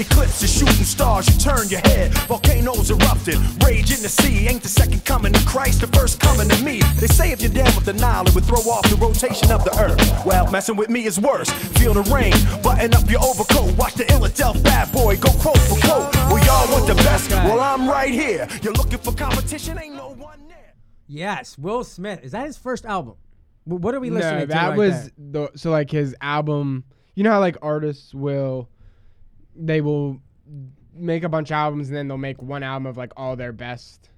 Eclipses, shooting stars, you turn your head. Volcanoes erupted, rage in the sea. Ain't the second coming of Christ, the first coming to me. They say if you dam with the Nile, it would throw off the rotation of the earth. Well, messing with me is worse. Feel the rain, button up your overcoat. Watch the Illadelph bad boy go quote for quote. Well, y'all want the best? Well, I'm right here. You're looking for competition, ain't no one there. Yes, Will Smith. Is that his first album? What are we listening no, to? that right was there? the so like his album. You know how like artists will, they will make a bunch of albums and then they'll make one album of like all their best,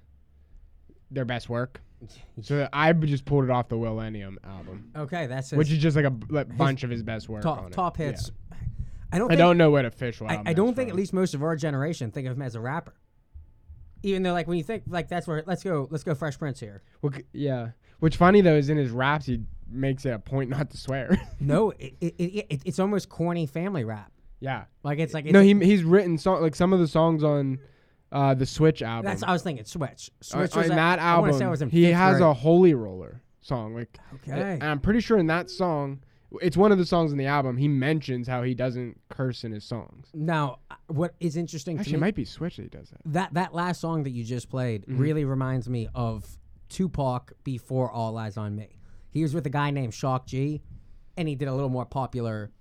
their best work. So I just pulled it off the Millennium album, Okay, that's his which is just like a like, bunch of his best work. top on it. top Yeah. hits. I don't. I don't know what official. I, album I don't that's think at least most of our generation think of him as a rapper. Even though, like, when you think like that's where let's go, let's go, Fresh Prince here. Well, yeah. Which funny though is in his raps he makes it a point not to swear. No, it, it, it, it, it's almost corny family rap. Yeah. Like it's like it's No, he he's written song like some of the songs on uh, the Switch album. That's I was thinking. Switch. on, Switch was on at- that I album, say I was in he fifth has grade. a Holy Roller song. Like, Okay. and I'm pretty sure in that song, it's one of the songs in the album. He mentions how he doesn't curse in his songs. Now, uh, what is interesting Actually, to it might be Switch that he does that. that that last song that you just played Mm-hmm. really reminds me of Tupac before All Eyes on Me. He was with a guy named Shock G, and he did a little more popular.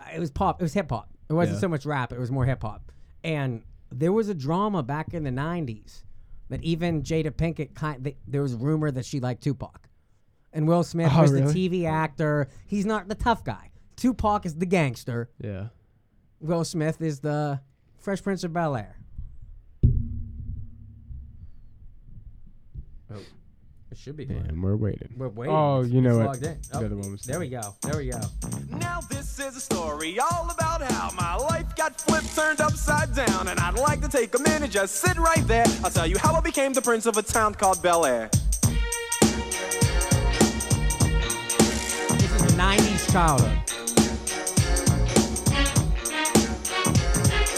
Uh, It was pop. It was hip hop. It wasn't Yeah. so much rap. It was more hip hop. And there was a drama back in the '90s that even Jada Pinkett kind. There was a rumor that she liked Tupac, and Will Smith Oh, was really? the TV actor. He's not the tough guy. Tupac is the gangster. Yeah. Will Smith is the Fresh Prince of Bel Air. Oh, it should be. fine. And we're waiting. We're waiting. Oh, you know It's what? logged in. The other one was there we go. There we go. Now this is a story all about how my life got flipped, turned upside down, and I'd like to take a minute, just sit right there. I'll tell you how I became the prince of a town called Bel Air. This is a '90s childhood.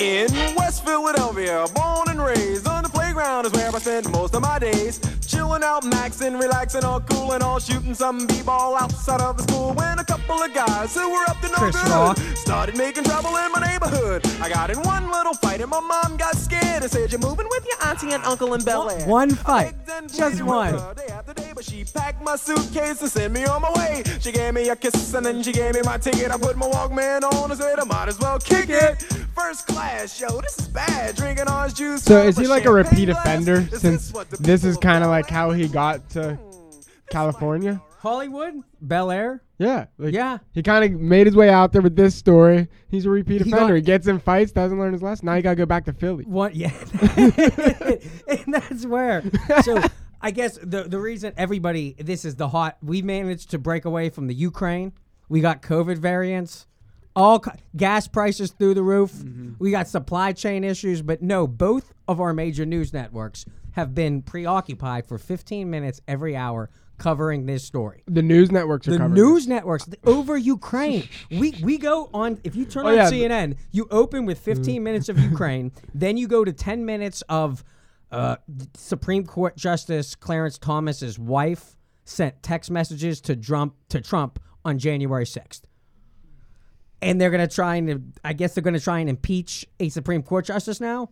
In West Philadelphia, born and raised on the playground is where I spent most of my days. Chilling out, maxing, relaxing, all cool and all shooting some b-ball outside of the school. When a couple of guys who were up to no Chris good Rock. Started making trouble in my neighborhood. I got in one little fight and my mom got scared and said, "You're moving with your auntie and uncle in Bel Air." One fight. Just one. Day but she packed my suitcase and sent me on my way. She gave me a kiss and then she gave me my ticket. I put my Walkman on and said I might as well kick it. First class, yo, this is bad. Drinking orange juice. So is he like a repeat glass? offender? Is Since what this is kind of of like how he got to hmm, California. Hollywood, Bel Air. Yeah. Like, Yeah. He kind of made his way out there with this story. He's a repeat He offender. he gets in fights, doesn't learn his lesson. Now he got to go back to Philly. What? yeah, and that's where. So I guess the the reason everybody this is the hot. We managed to break away from the Ukraine. We got COVID variants. All co- gas prices through the roof. Mm-hmm. We got supply chain issues, but no, both of our major news networks have been preoccupied for 15 minutes every hour covering this story. The news networks are The covering news networks th- over Ukraine. We we go on. If you turn Oh, on yeah. CNN, you open with 15 minutes of Ukraine, then you go to 10 minutes of uh, Supreme Court Justice Clarence Thomas's wife sent text messages to Trump to Trump on January 6th. And they're gonna try and I guess they're gonna try and impeach a Supreme Court justice now.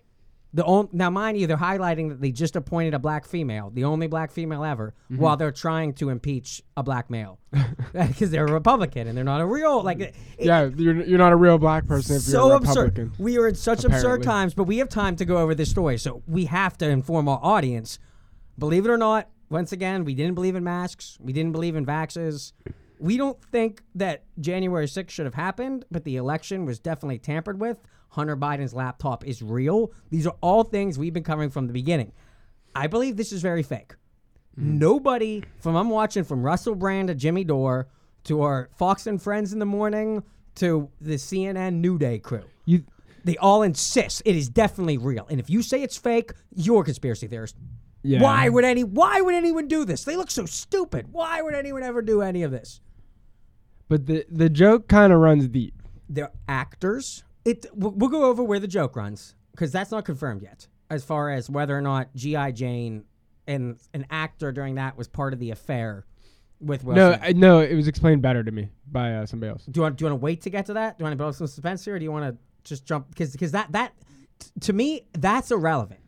The on, now, mind you, they're highlighting that they just appointed a black female, the only black female ever, Mm-hmm. while they're trying to impeach a black male because they're a Republican and they're not a real like. it- Yeah, you're, you're not a real black person if so you're a absurd. We are in such absurd times, but we have time to go over this story, so we have to inform our audience. Believe it or not, once again, we didn't believe in masks. We didn't believe in vaxes. We don't think that January 6th should have happened, but the election was definitely tampered with. Hunter Biden's laptop is real. These are all things we've been covering from the beginning. I believe this is very fake. Hmm. Nobody from I'm watching from Russell Brand to Jimmy Dore to our Fox and Friends in the morning to the CNN New Day crew. You, They all insist it is definitely real. And if you say it's fake, you're a conspiracy theorist. yeah. Why would any why would anyone do this? They look so stupid. Why would anyone ever do any of this? But the the joke kind of runs deep. they're actors. It we'll, we'll go over where the joke runs because that's not confirmed yet, as far as whether or not GI Jane and an actor during that was part of the affair with Will No, Smith. I, no, it was explained better to me by uh, somebody else. do you want do you want to wait to get to that? Do you want to build some suspense here, or do you want to just jump? Because because that that t- to me that's irrelevant.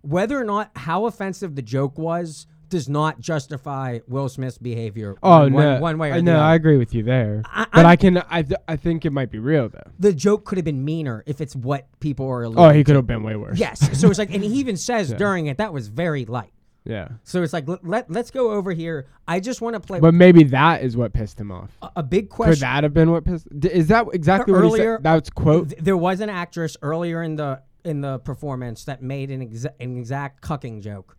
Whether or not how offensive the joke was does not justify Will Smith's behavior. Oh one, no, one, one way or I, the no, other. I agree with you there. I- but I'm- I can, I, th- I think it might be real though. the joke could have been meaner if it's what people are. alluding Oh, he could have been way worse. Yes. So it's like, and he even says during it that was very light. Yeah. So it's like let, let let's go over here. I just want to play But maybe that is what pissed him off. a, a big Could question. that have been what pissed? D- is that exactly what he Earlier- said? That's quote. Th- there was an actress earlier in the in the performance that made an, exa- an exact cucking joke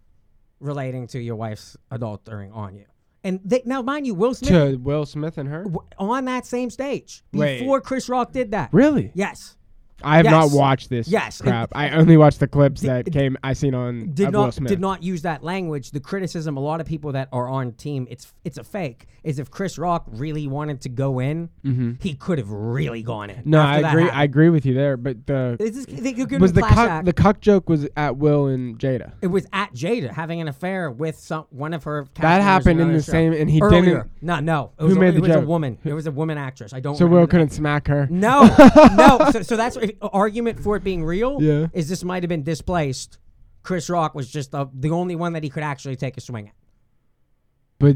relating to your wife's adultering on you. And they, now, mind you, Will Smith to Will Smith and her. w- on that same stage Wait. before Chris Rock did that. Really? Yes. I have Yes. not watched this. Yes. crap. I only watched the clips that came. I seen on did not Smith. did not use that language. The criticism a lot of people that are on team it's it's a fake is if Chris Rock really wanted to go in, he could have really gone in. Mm-hmm. No, I agree. I agree with you there. But the It's just- they could give was the cuck, act. the cuck joke was at Will and Jada. It was at Jada having an affair with some one of her. That happened in the show. same- and he Earlier. didn't- No, no. It Who was, a, made it the was a woman. It was a woman actress. I don't. So Will couldn't smack her. No, no. So, so that's if, argument for it being real. Yeah. Is this might have been displaced. Chris Rock was just the, the only one that he could actually take a swing at. But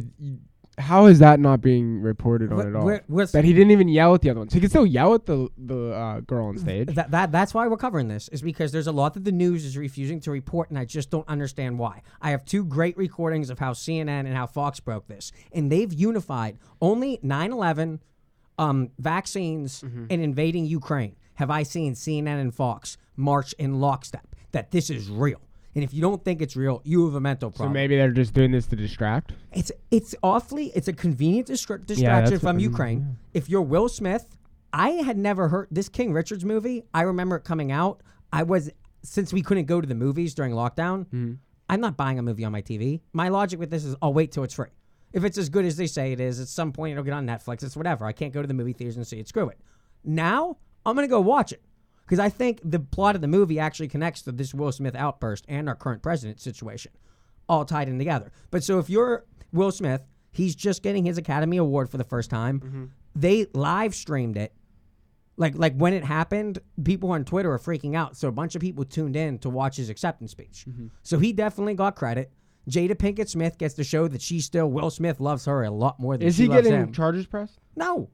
how is that not being reported on at all? where's- that he didn't even yell at the other ones. He could still yell at the the uh, girl on stage. That, that that's why we're covering this is because there's a lot that the news is refusing to report, and I just don't understand why. I have two great recordings of how CNN and how Fox broke this, and they've unified only 9/11, um, vaccines, Mm-hmm. and invading Ukraine. Have I seen CNN and Fox march in lockstep that this is real? And if you don't think it's real, you have a mental problem. so maybe they're just doing this to distract. It's it's awfully it's a convenient distra- distraction what from Ukraine. If you're Will Smith, I had never heard this King Richards movie. I remember it coming out. I was since we couldn't go to the movies during lockdown. Mm-hmm. I'm not buying a movie on my TV. My logic with this is I'll wait till it's free. If it's as good as they say it is, at some point it'll get on Netflix. It's whatever. I can't go to the movie theaters and see it. Screw it. Now I'm gonna go watch it because I think the plot of the movie actually connects to this Will Smith outburst and our current president situation, all tied in together. But so if you're Will Smith, he's just getting his Academy Award for the first time. Mm-hmm. They live streamed it. Like like when it happened, people on Twitter are freaking out. So a bunch of people tuned in to watch his acceptance speech. Mm-hmm. So he definitely got credit. Jada Pinkett Smith gets to show that she still Will Smith loves her a lot more than Is she he getting him. charges pressed? no,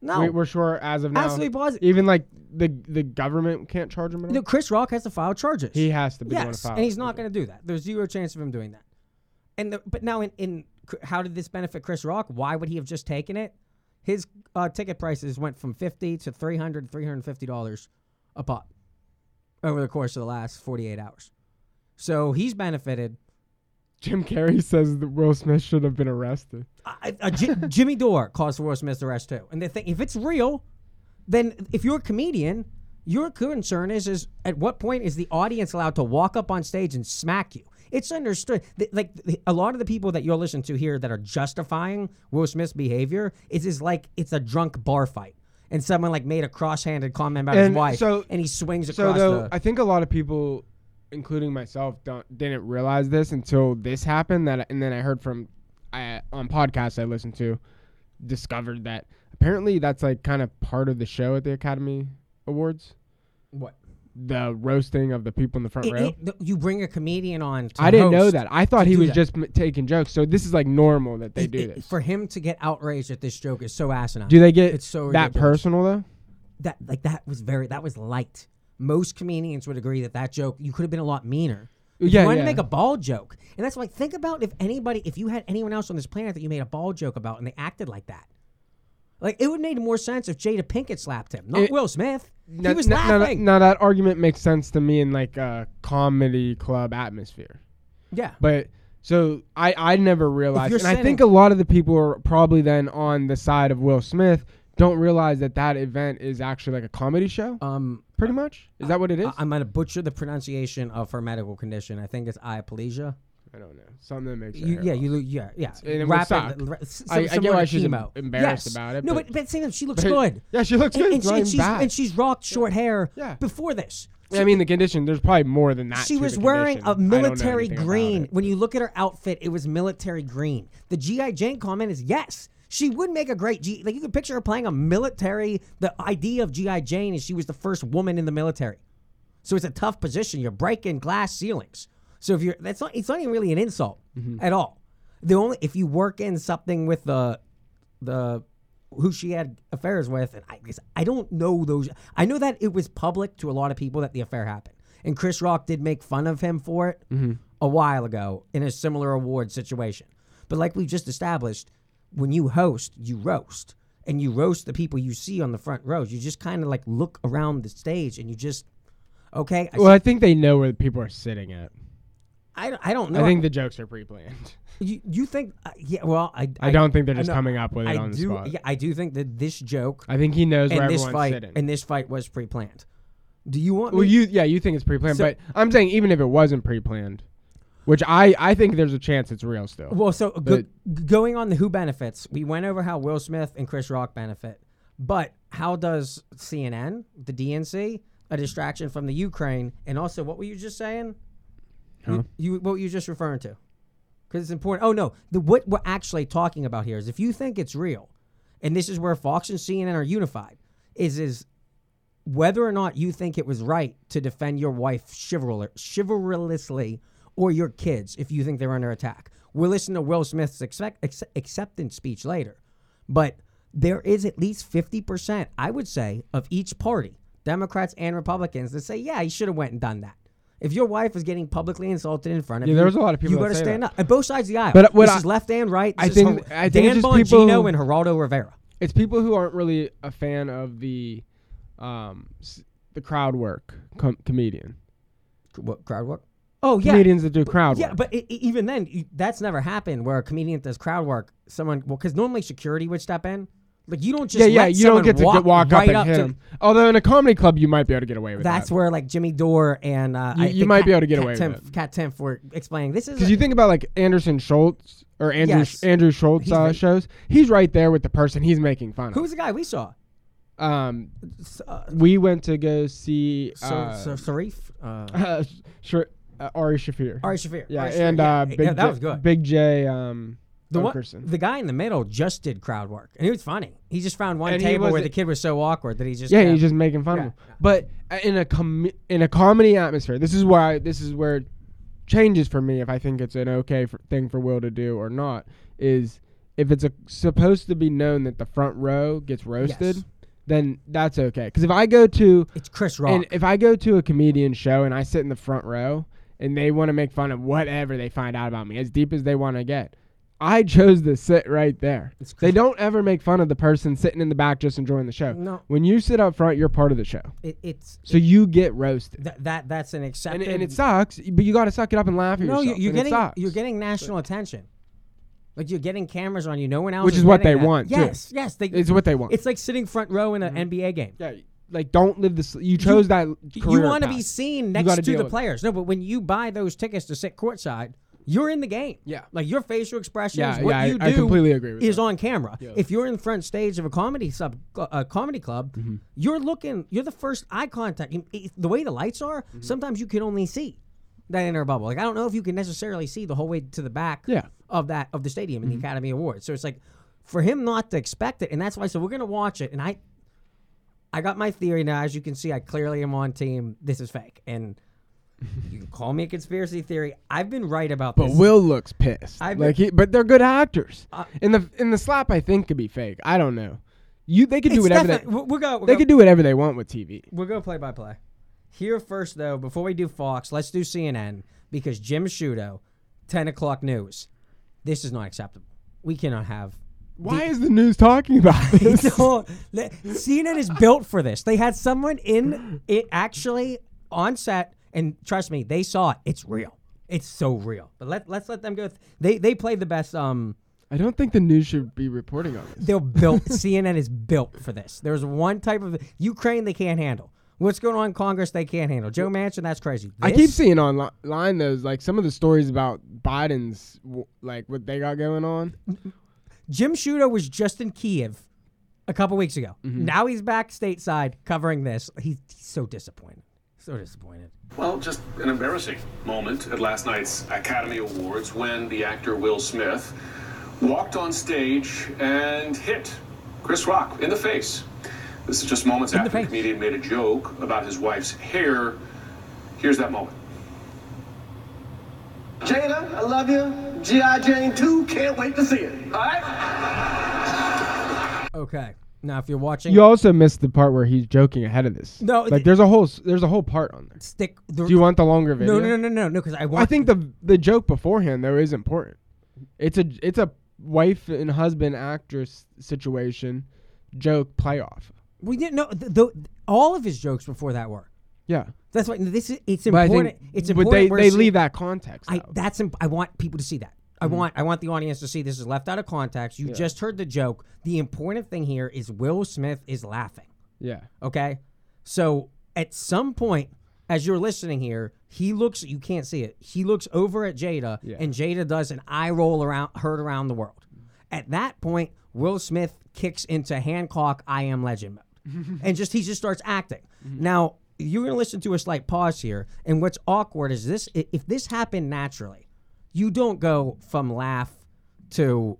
no. We, we're sure as of now. Absolutely positive. Even like the the government can't charge him at all. No, Chris Rock has to file charges. He has to be the one to yes, file. and he's not going to do that. There's zero chance of him doing that. And the, but now in, in how did this benefit Chris Rock? Why would he have just taken it? His uh, ticket prices went from 50 to 300 350 dollars a pop over the course of the last 48 hours. So he's benefited. Jim Carrey says that Will Smith should have been arrested. I, I, uh, Ji- Jimmy Dore caused for Will Smith's arrest too. And they think if it's real, then if you're a comedian, your concern is is at what point is the audience allowed to walk up on stage and smack you? It's understood. that, Like a lot of the people that you'll listen to here that are justifying Will Smith's behavior is is like it's a drunk bar fight, and someone like made a cross-handed comment about his wife, so- and he swings across. So though, the. I think a lot of people, including myself, don't didn't realize this until this happened. That and then I heard from I, on podcasts I listened to, discovered that apparently that's like kind of part of the show at the Academy Awards. what? The roasting of the people in the front It- row. it- you bring a comedian on. To I didn't know that. I thought he was that. just m- taking jokes. So this is like normal that they It- do this. For him to get outraged at this joke is so asinine. do they get It's so that ridiculous. personal though? that like that was very that was light. Most comedians would agree that that joke you could have been a lot meaner. If Yeah, you wanted yeah. to make a ball joke, and that's like think about if anybody, if you had anyone else on this planet that you made a ball joke about and they acted like that, like it would make more sense if Jada Pinkett slapped him, not It- Will Smith. Now- he was now- now that- laughing. now that argument makes sense to me in like a comedy club atmosphere. yeah, But so I I never realized, and I think a lot of the people are probably then on the side of Will Smith don't realize that that event is actually like a comedy show. um, Pretty much, is that what it is? I, am gonna butcher the pronunciation of her medical condition. I think it's iaplegia. I don't know. Something that makes You, yeah, you, lo- yeah, yeah. would Rapid- suck. ra- s- I- I get why she's chemo. embarrassed Yes. about it, No, but- but, same she looks But- good. Yeah, she looks And, good. and, she, and she's and she's rocked short hair Yeah. before this. Yeah, I mean, the condition. There's probably more than that. She was wearing a I don't know military green. When you look at her outfit, it was military green. The GI Jane comment is yes. She would make a great G. Like you could picture her playing a military. The idea of GI Jane is she was the first woman in the military, so it's a tough position. You're breaking glass ceilings. So if you're, that's not. It's not even really an insult Mm-hmm. at all. The only if you work in something with the, the who she had affairs with, and I guess I don't know those. I know that it was public to a lot of people that the affair happened, and Chris Rock did make fun of him for it a while ago in a similar award situation. But like we just established, when you host, you roast, and you roast the people you see on the front rows. You just kind of like look around the stage, and you just okay. I, Well, I think they know where the people are sitting at. I, I don't know. I think the jokes are pre-planned. you, you think uh, yeah. Well, I I don't think they're just coming up with it I on the do. spot. Yeah, I do think that this joke I think he knows where everyone's fight sitting. and this fight was pre-planned. Do you want well, me? you yeah, you think it's pre-planned, So- but I'm saying even if it wasn't pre-planned, which I I think there's a chance it's real still. Well, so go, going on the who benefits, we went over how Will Smith and Chris Rock benefit, but how does CNN, the DNC, a distraction from the Ukraine, and also what were you just saying? Huh? You, what were you just referring to? Because it's important. Oh no, the what we're actually talking about here is if you think it's real, and this is where Fox and CNN are unified, is is whether or not you think it was right to defend your wife chivalr- chivalrously or your kids if you think they're under attack. We'll listen to Will Smith's expect, ex- acceptance speech later, but there is at least 50%, I would say, of each party, Democrats and Republicans, that say, yeah, he should have went and done that. If your wife is getting publicly insulted in front of Yeah, you, there's a lot of people you got to stand that. up. And both sides of the aisle. But what this I- is left and right. This I think- Her- I think Dan Bongino people- and Geraldo Rivera. it's people who aren't really a fan of the um the crowd work com- comedian What crowd work? Oh yeah, comedians that do crowd yeah. work. But i i- even then, you, that's never happened where a comedian does crowd work. Someone, well, because normally security would step in. Like you don't just yeah, yeah, let you don't someone get to walk, get, walk right up and hit to- him. Although in a comedy club, you might be able to get away with it. That's that. where like Jimmy Dore and uh, You- I you think might be able to get Kat away with Timpf, it. Kat Timpf were explaining this is Because a- you think about like Anderson Schultz or Andrew Yes. Andrew Schulz He's uh, shows, he's right there with the person he's making fun of. who's the guy we saw? um, S- Uh, we went to go see uh, Sarif, uh, uh, Ari Shaffir. Ari Shaffir. yeah, Ari Shaffir, and yeah. uh, Big yeah, that J, was good. Big J. Um, The one, the guy in the middle just did crowd work, and he was funny. He just found one And table where the kid was so awkward that he just yeah, kept- he's just making fun Yeah, of him. But uh, in a com- in a comedy atmosphere, this is why this is where it changes for me if I think it's an okay for, thing for Will to do or not. Is if it's a, supposed to be known that the front row gets roasted, Yes. then that's okay. Because if I go to it's Chris Rock. and if I go to a comedian show and I sit in the front row and they want to make fun of whatever they find out about me, as deep as they want to get, I chose to sit right there. They don't ever make fun of the person sitting in the back just enjoying the show. No. When you sit up front, you're part of the show. it, it's So you get roasted. that, that that's an And, accepted. and it sucks, but you got to suck it up and laugh at no, yourself. you're, you're getting you're getting national attention. Like you're getting cameras on you. No one else. Which is what they that. want, too. Yes, yes. They, It's what they want. it's like sitting front row in an mm-hmm. NBA game. yeah, like don't live this. You chose that You want to be seen next to the it. players. No, but when you buy those tickets to sit courtside, you're in the game. Yeah. Like your facial expressions, Yeah, what yeah, I- you do I completely agree with is that. on camera. Yeah. If you're in front stage of a comedy sub a comedy club, Mm-hmm. you're looking, you're the first eye contact. The way the lights are, Mm-hmm. sometimes you can only see that inner bubble. Like I don't know if you can necessarily see the whole way to the back Yeah. Mm-hmm. of that of the stadium in the Academy Awards. So it's like for him not to expect it, and that's why. So we're gonna watch it, and I I got my theory now. As you can see, I clearly am on team. This is fake, and you can call me a conspiracy theory. I've been right about But this. Will looks pissed. I've like been- he, but they're good actors. Uh, in the in the slap, I think could be fake. I don't know. You they could do whatever they we'll, go. We'll they go, could do whatever they want with TV. We'll go play by play. Here first, though, before we do Fox, let's do CNN because Jim Sciutto, ten o'clock news. This is not acceptable. We cannot have. Why is the news talking about this? No, the- CNN is built for this. They had someone in it actually on set, and trust me, they saw it. It's real. It's so real. But let let's let them go. th- They they played the best. Um, I don't think the news should be reporting on this. they're built. CNN is built for this. There's one type of Ukraine they can't handle. What's going on in Congress they can't handle. Joe Manchin, that's crazy. I keep seeing online those like some of the stories about Biden's like what they got going on. Jim Sciutto was just in Kiev a couple weeks ago. Mm-hmm. Now he's back stateside covering this. He's, he's so disappointed. So disappointed. Well, just an embarrassing moment at last night's Academy Awards when the actor Will Smith walked on stage and hit Chris Rock in the face. This is just moments In after the face. comedian made a joke about his wife's hair. Here's that moment. Jada, I love you. G.I. Jane 2, can't wait to see it. All right? Okay. Now, if you're watching, You also missed the part where he's joking ahead of this. No, like th- there's a whole there's a whole part on there. stick. The, Do you want the longer video? No, no, no, no, no, no. Because I want. I think the the joke beforehand though is important. It's a it's a wife and husband actress situation joke playoff. we didn't know. The, the, all of his jokes before that were. Yeah, That's why this is. It's but I important. think it's but important. they we're they seeing- leave that context. I out. that's imp- I want people to see that. I Mm-hmm. want I want the audience to see this is left out of context. You just heard the joke. The important thing here is Will Smith is laughing. yeah. Okay, so at some point, as you're listening here, he looks. You can't see it. He looks over at Jada, Yeah. and Jada does an eye roll around, heard around the world. At that point, Will Smith kicks into Hancock I am legend mode, and just he just starts acting. Now you're gonna listen to a slight pause here, and what's awkward is this: if this happened naturally, you don't go from laugh to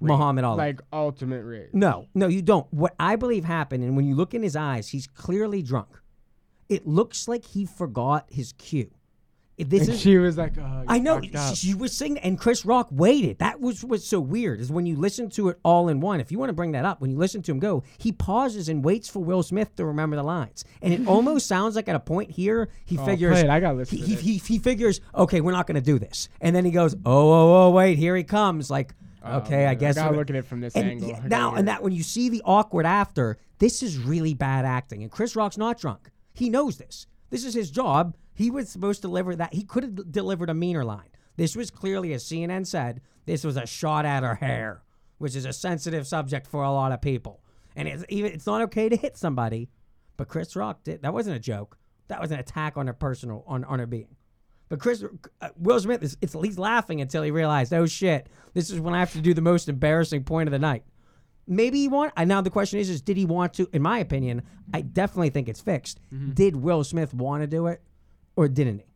Muhammad Ali. Like ultimate rage. No, no, you don't. What I believe happened, and when you look in his eyes, he's clearly drunk. It looks like he forgot his cue. This And is. she was like, oh, I know she, was singing, and Chris Rock waited. That was what's so weird is when you listen to it all in one. If you want to bring that up, when you listen to him go, he pauses and waits for Will Smith to remember the lines, and it almost sounds like at a point here he oh, figures Oh, it. I gotta listen he, to he, he, he figures okay, we're not going to do this, and then he goes, oh oh oh wait, here he comes, like. Oh, okay, man, I I guess gotta we're- look at it from this and angle. now and that when you see the awkward after, this is really bad acting. And Chris Rock's not drunk. He knows this. This is his job. He was supposed to deliver that. He could have delivered a meaner line. This was clearly, as CNN said, this was a shot at her hair, which is a sensitive subject for a lot of people. And it's even it's not okay to hit somebody, but Chris Rock did. That wasn't a joke. That was an attack on her personal on on her being. But Chris uh, Will Smith is it's he's laughing until he realized, oh shit, this is when I have to do the most embarrassing point of the night. Maybe he want. And now the question is, is did he want to? In my opinion, I definitely think it's fixed. Mm-hmm. Did Will Smith want to do it, or didn't he?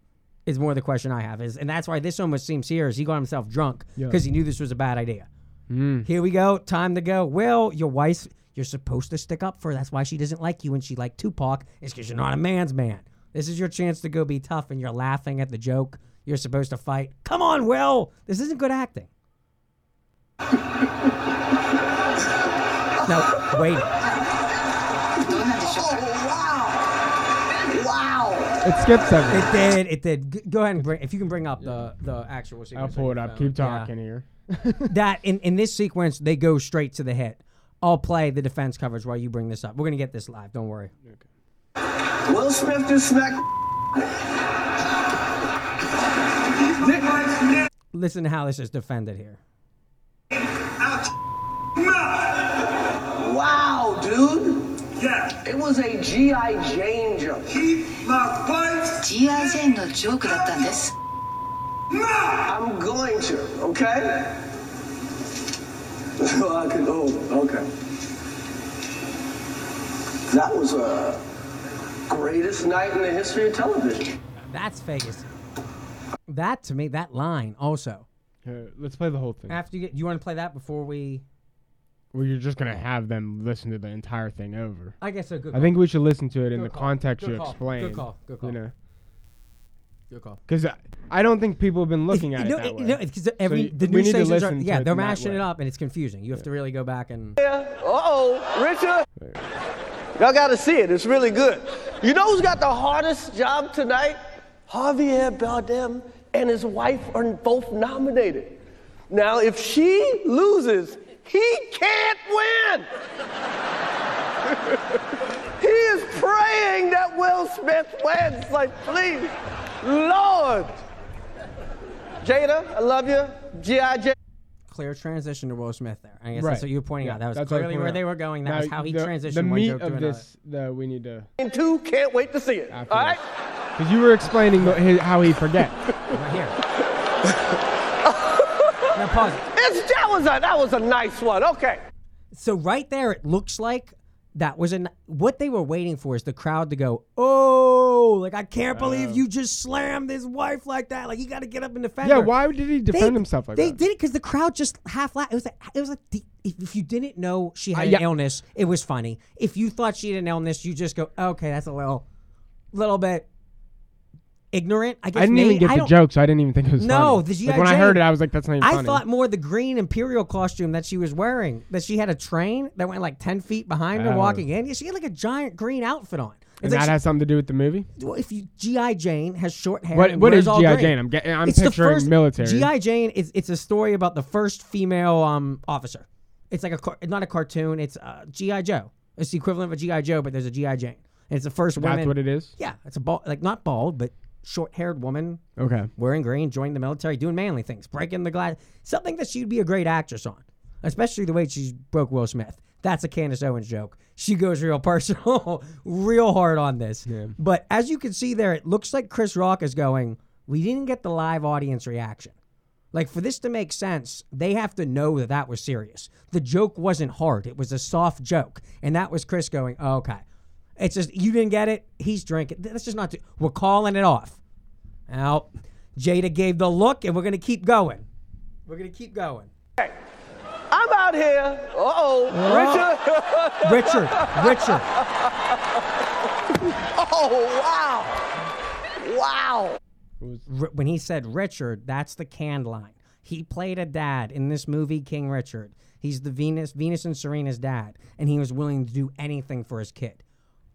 Is more the question I have. Is and that's why this almost seems here is he got himself drunk because he knew this was a bad idea. Mm. Here we go. Time to go. Well, your wife, you're supposed to stick up for. her. That's why she doesn't like you and she liked Tupac. Is because you're not a man's man. This is your chance to go be tough and you're laughing at the joke. You're supposed to fight. Come on, Will. This isn't good acting. no, wait. It skips everything. It did. It did. G- Go ahead and bring. If you can bring up the the actual. Sequence. I'll sequence pull on it your up. phone. Keep Yeah. talking here. that in, in this sequence they go straight to the hit. I'll play the defense coverage while you bring this up. We're gonna get this live. Don't worry. Will Smith just smacked. Listen to how this is defended here. Wow, dude. Yeah, It was a G.I. Jane jump. keep my wife. G.I. ジェーンのジョークだったんです I'm going to, okay? So I can hold it, okay. That was a greatest night in the history of television. That's Vegas. That to me, that line also. Here, let's play the whole thing. After you get, you want to play that before we? well, you're just gonna have them listen to the entire thing over. I guess so. Good. I think we should listen to it in the call. context Good you call. explained. Good call. Good call. You know, Good call. because I don't think people have been looking at no, it that way. no, because every you- the we news stations are listen yeah they're mashing it up and it's confusing. You have to really go back and Uh-oh, Richard. Y'all got to see it. It's really good. You know who's got the hardest job tonight? Javier Bardem and his wife are both nominated. Now, if she loses, he can't win. he is praying that Will Smith wins. Like, please, Lord. Jada, I love you. G.I. Jane. clear transition to Will Smith there. I guess Right. that's what you were pointing Yeah, out. That was that's what I clearly where pointed they were going. That Now, was how he the, transitioned The one meat joke to of another. this, the we need to And two, can't wait to see it. After All right? because you were explaining his, how he forgets. Right here. Now. It's, that, was a, that was a nice one. Okay. So right there, it looks like that was an what they were waiting for is the crowd to go, oh, like I can't believe you just slammed his wife like that. Like you got to get up and defend him. yeah, her. why did he They- defend himself like they that? They did it because the crowd just half laughed. It was like it was like the, if, if you didn't know she had Uh, an illness, it was funny. If you thought she had an illness, you just go, okay, that's a little, little bit ignorant. I guess I didn't even get I the don't- joke, so I didn't even think it was No, funny. the Like, when I Jane- heard it, I was like, "That's not even I funny." thought more the green imperial costume that she was wearing. That she had a train that went like ten feet behind her Oh. walking in. Yeah, she had like a giant green outfit on. and It's like that she- has something to do with the movie. well, if you GI Jane has short hair. What and what wears is all GI green. Jane? I'm getting. I'm picturing military. GI Jane is it's a story about the first female um officer. It's like a car- not a cartoon. It's uh, GI Joe. It's the equivalent of a GI Joe, but there's a GI Jane. And it's the first That's woman. what it is. Yeah, it's a bald, like not bald, but short-haired woman Okay. wearing green, joining the military, doing manly things, breaking the glass. Something that she'd be a great actress on, especially the way she broke Will Smith. That's a Candace Owens joke. She goes real personal, real hard on this. But as you can see there, it looks like Chris Rock is going, we didn't get the live audience reaction. Like, for this to make sense, they have to know that that was serious. The joke wasn't hard, it was a soft joke. And that was Chris going, oh, okay. It's just, you didn't get it. He's drinking. That's just not, we're calling it off. Now, Jada gave the look, and we're to keep going. We're to keep going. Hey, I'm out here. Uh-oh. Richard. Richard, Richard. oh, wow. Wow. R- when he said Richard, that's the canned line. He played a dad in this movie, King Richard. He's the Venus, Venus and Serena's dad, and he was willing to do anything for his kid.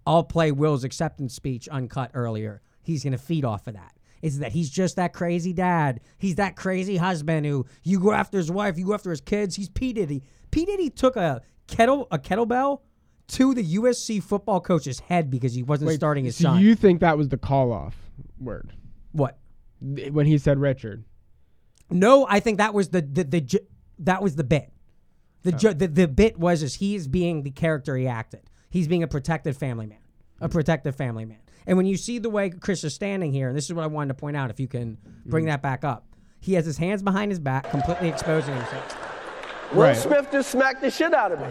I'll play Will's acceptance speech uncut earlier. He's gonna feed off of that. Is that he's just that crazy dad? He's that crazy husband who you go after his wife, you go after his kids. He's P Diddy. P Diddy took a kettle a kettlebell to the USC football coach's head because he wasn't starting his so son. you think that was the call off word what? When he said Richard? No, I think that was the the, the j- that was the bit. The, oh. ju- the the bit was is he is being the character he acted. He's being a protected family man, a mm. protective family man. And when you see the way Chris is standing here, and this is what I wanted to point out, if you can bring mm. that back up, he has his hands behind his back, completely exposing himself. Will Right. Smith just smacked the shit out of me.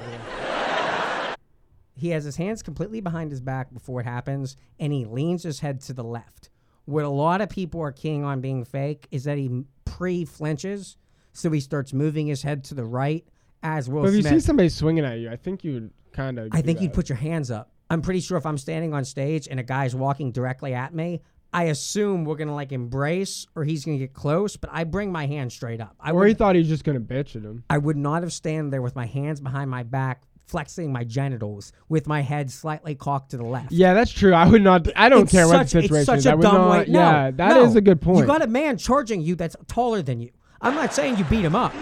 He has his hands completely behind his back before it happens, and he leans his head to the left. What a lot of people are keying on being fake is that he pre flinches, so he starts moving his head to the right as Will But if you Smith. see somebody swinging at you, I think you would kind of. I think you'd put your hands up. I'm pretty sure if I'm standing on stage and a guy's walking directly at me, I assume we're gonna like embrace or he's gonna get close, but I bring my hand straight up. I Or he thought he was just gonna bitch at him. I would not have stand there with my hands behind my back, flexing my genitals, with my head slightly cocked to the left. Yeah, that's true. I would not. I don't It's care what the situation it's such is. a I would dumb not. way. No, yeah, that no. is a good point. You got a man charging you that's taller than you. I'm not saying you beat him up.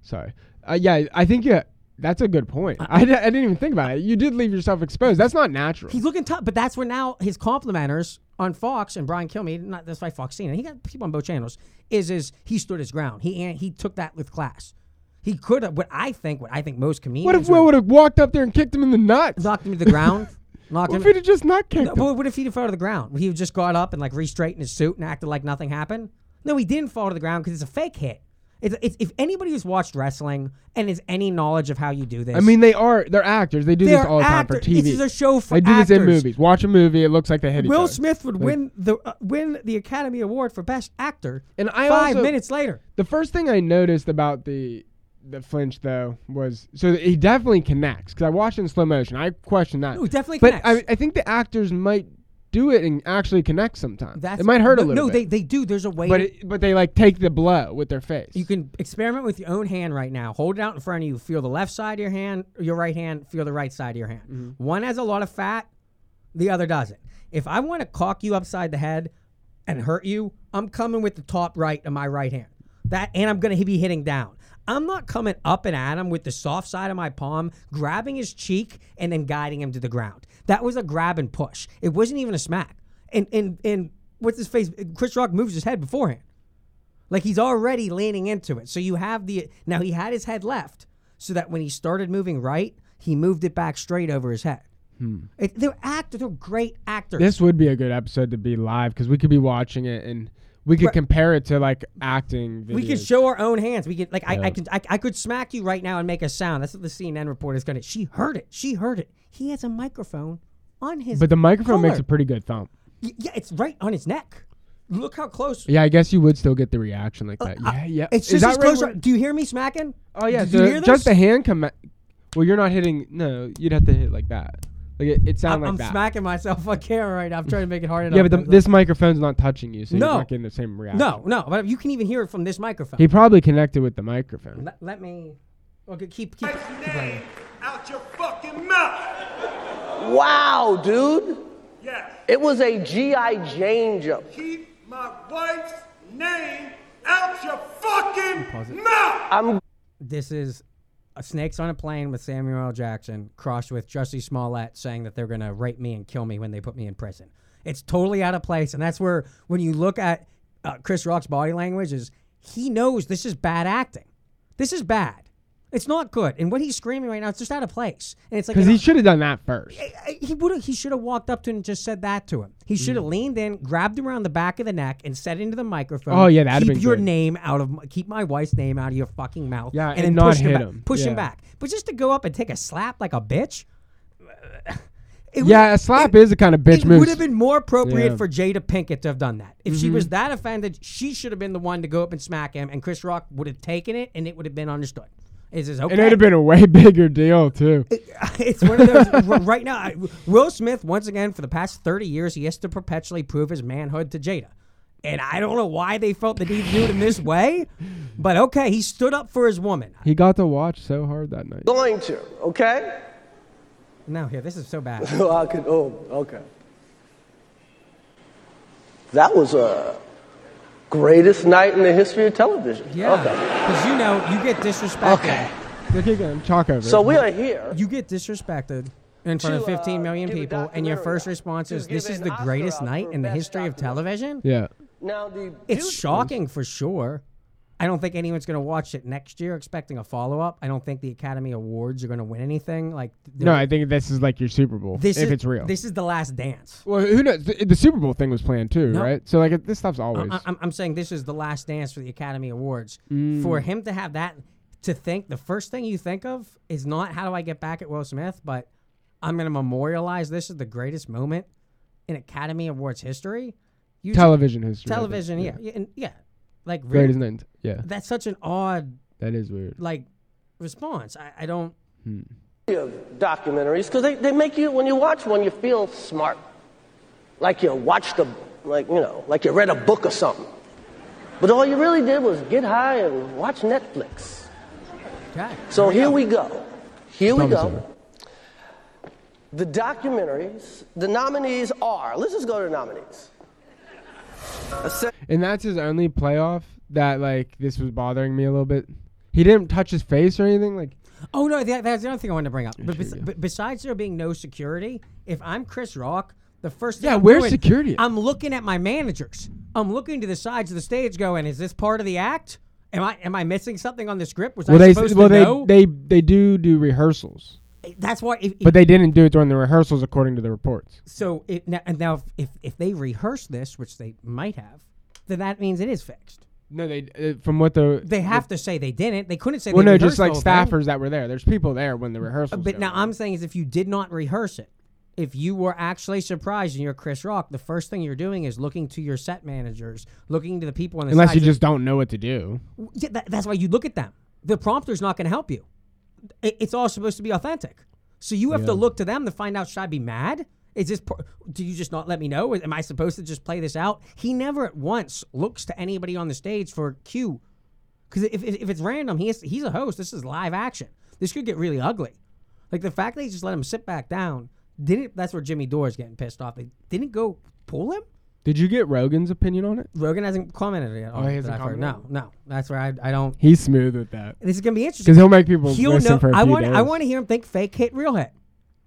Sorry. Uh, yeah, I think yeah, that's a good point. I, di- I didn't even think about it. You did leave yourself exposed. That's not natural. He's looking tough, but that's where now his complimenters on Fox and Brian Kilmeade, not that's why Fox seen it. He got people on both channels. Is is he stood his ground. He he took that with class. He could have. What I think, what I think most comedians what if Will would have walked up there and kicked him in the nuts? knocked him to the ground. knocked What him. if he'd have just not kicked No, him? what if he'd fall to the ground? He would just got up and like re-straightened his suit and acted like nothing happened. No, he didn't fall to the ground because it's a fake hit. It's, it's, if anybody who's watched wrestling and has any knowledge of how you do this, I mean, they are they're actors. They do this all the time for TV. this is a show for They do this in movies. Watch a movie. It looks like they hit each Will other. Smith would win the uh, win the Academy Award for Best Actor. And I five also- minutes later, The first thing I noticed about the the flinch though was so he definitely connects because I watched it in slow motion. I question that. No, definitely but connects. I, I think the actors might do it and actually connect sometimes. that's it might hurt a little No, bit. they they do. There's a way. but it, but they like take the blow with their face. you can experiment with your own hand right now. Hold it out in front of you. Feel the left side of your hand, your right hand. Feel the right side of your hand. Mm-hmm. One has a lot of fat, the other doesn't. If I want to cock you upside the head and hurt you, I'm coming with the top right of my right hand. That and I'm gonna be hitting down. I'm not coming up and at him with the soft side of my palm, grabbing his cheek and then guiding him to the ground. That was a grab and push. It wasn't even a smack. And and and what's his face? Chris Rock moves his head beforehand. Like he's already leaning into it. So you have the now he had his head left, so that when he started moving right, he moved it back straight over his head. Hmm. It, they're actors. They're great actors. This would be a good episode to be live because we could be watching it and we could Right. compare it to like acting. Videos. we could show our own hands. We could like I, I Yeah. could I, I could smack you right now and make a sound. That's what the CNN reporter is gonna. She heard it. She heard it. He has a microphone on his. but the microphone makes a pretty good thump. Y- yeah, it's right on his neck. Look how close. Yeah, I guess you would still get the reaction like that. yeah, yeah. Uh, It's just as that right close. Do you hear me smacking? Oh yeah, Did you the- just the hand come. Well, you're not hitting. No, you'd have to hit like that. Like it, it I'm, like I'm that. smacking myself on camera right now. I'm trying to make it hard enough. yeah, but the, this microphone's not touching you, so No. you're not getting the same reaction. no, no, but you can even hear it from this microphone. He probably connected with the microphone. let, let me. Okay, keep keep, keep out your fucking mouth. Wow, dude. Yes. It was a G.I. Jane jump. Keep my wife's name out your fucking mouth. I'm This is Snakes on a Plane with Samuel L. Jackson crossed with Jussie Smollett saying that they're going to rape me and kill me when they put me in prison. It's totally out of place, and that's where when you look at uh, Chris Rock's body language is he knows this is bad acting. This is bad. It's not good, and what he's screaming right now, it's just out of place. And it's like Because you he should have done that first. He would. He should have walked up to him and just said that to him. He should have leaned in, grabbed him around the back of the neck, and said into the microphone. Oh, yeah, that'd keep your good. name out of. Keep my wife's name out of your fucking mouth. Yeah, and, and then not push him, hit back, him. Push him back. But just to go up and take a slap like a bitch. it Yeah, a slap it- is a kind of bitch It move. would have been more appropriate Yeah. Mm-hmm. for Jada Pinkett to have done that. If she was that offended, she should have been the one to go up and smack him, and Chris Rock would have taken it, and it would have been understood. Is this okay? It would have been a way bigger deal too. it's one of those right now. I- Will Smith, once again, for the past thirty years, he has to perpetually prove his manhood to Jada, and I don't know why they felt the need to do it in this way, but okay, he stood up for his woman. He got to watch so hard that night. going to, okay? No, here, this is so bad. Oh, I could, oh, okay. That was a greatest night in the history of television. Yeah, Okay. because you know you get disrespected. Okay. Look again, chalk over. So we are here. You get disrespected in front of To, uh, 15 million give a people, and your first response is, "This is the Oscar greatest out night in the best history of television." yeah. Now the It's shocking for sure. I don't think anyone's going to watch it next year expecting a follow up. I don't think the Academy Awards are going to win anything. Like No, I think this is like your Super Bowl this if is it's real. This is the last dance. well, who knows? The, the Super Bowl thing was planned too, No. right? So like this stuff's always. I, I'm, I'm saying this is the last dance for the Academy Awards. Mm. For him to have that, to think the first thing you think of is not how do I get back at Will Smith, but I'm going to memorialize this as the greatest moment in Academy Awards history. You television history. I think. television, yeah, yeah, and, yeah. Like really, Greatest night. Yeah, that's such an odd that is weird. like response. I, I don't. Hmm. of documentaries because they, they make you when you watch one you feel smart like you watched a like you know like you read a book or something but all you really did was get high and watch netflix Okay. so here we go here we go the documentaries the nominees are let's just go to the nominees And that's his only playoff that like this was bothering me a little bit. He didn't touch his face or anything. Like Oh no, that, that's the other thing I wanted to bring up. But, bes- but besides there being no security, if I'm Chris Rock, the first thing Yeah, I'm where's doing- security? I'm looking at my managers. I'm looking to the sides of the stage, going, "Is this part of the act? Am I am I missing something on the script? Was well, I they supposed well to they know?" they they do do rehearsals, eh, that's why. If, but they didn't do it during the rehearsals according to the reports. so it, now, and now if, if if they rehearse this, which they might have, then that means it is fixed. No, they uh, from what the They have to say they didn't. They couldn't say. well they no rehearsed just like the whole thing. staffers that were there. There's people there when the rehearsals. But go now on. I'm saying is if you did not rehearse it, if you were actually surprised and you're Chris Rock, the first thing you're doing is looking to your set managers, looking to the people on the unless sides you just don't know what to do. Yeah, that, that's why you look at them. The prompter's not going to help you. It- it's all supposed to be authentic. So you have to look to them to find out should I be mad? Is this do you just not let me know? Am I supposed to just play this out? He never at once looks to anybody on the stage for cue. Because if, if, if it's random, he is, he's a host. This is live action. This could get really ugly. Like the fact that he just let him sit back down didn't. That's where Jimmy Dore's getting pissed off. They didn't go pull him. Did you get Rogan's opinion on it? Rogan hasn't commented yet. on Oh, he it hasn't that I've heard. commented? No, no. That's where I, I don't. He's smooth with that This is gonna be interesting because he'll make people he'll listen know. for a I few want. I want to hear him think fake hit, real hit,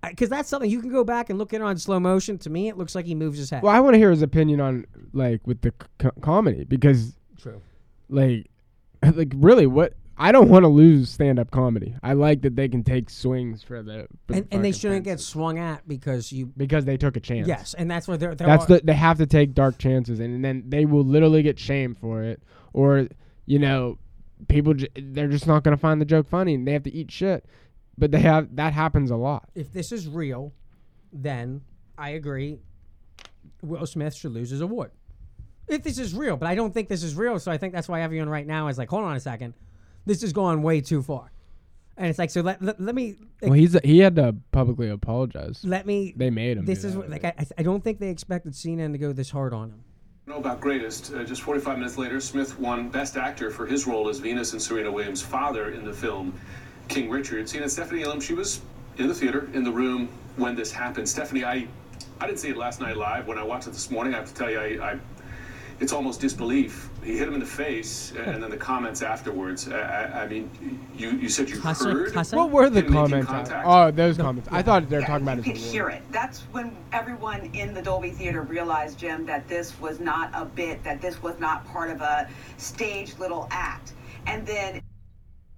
because that's something you can go back and look at it on slow motion. To me, it looks like he moves his head. Well, I want to hear his opinion on like with the c- comedy because True. like, like really, what? I don't want to lose stand up comedy. I like that they can take swings for the for the and, and they shouldn't get swung at because you. because they took a chance. Yes, and that's what they're. they're That's all- the they have to take dark chances, and then they will literally get shamed for it, or you know, people j- they're just not gonna find the joke funny, and they have to eat shit. But they have that happens a lot. if this is real, then I agree. Will Smith should lose his award. If this is real, but I don't think this is real, so I think that's why everyone right now is like, hold on a second, this is going way too far, and it's like, so let let, let me Well, he's he had to publicly apologize. let me. They made him. This do is that, what, like think. I, I don't think they expected CNN to go this hard on him. know about greatest. Uh, just 45 minutes later, Smith won Best Actor for his role as Venus and Serena Williams' father in the film King Richard. Seeing Stephanie Elam, she was in the theater, in the room when this happened. Stephanie, I, I didn't see it last night live. When I watched it this morning, I have to tell you, I, I it's almost disbelief. He hit him in the face, and then the comments afterwards. I, I, I mean, you, you said you Cussing- heard. cussing? What were the comments? Oh, those comments. I thought they were Yeah, talking about you his could hear it. That's when everyone in the Dolby Theater realized, Jim, that this was not a bit, that this was not part of a staged little act. And then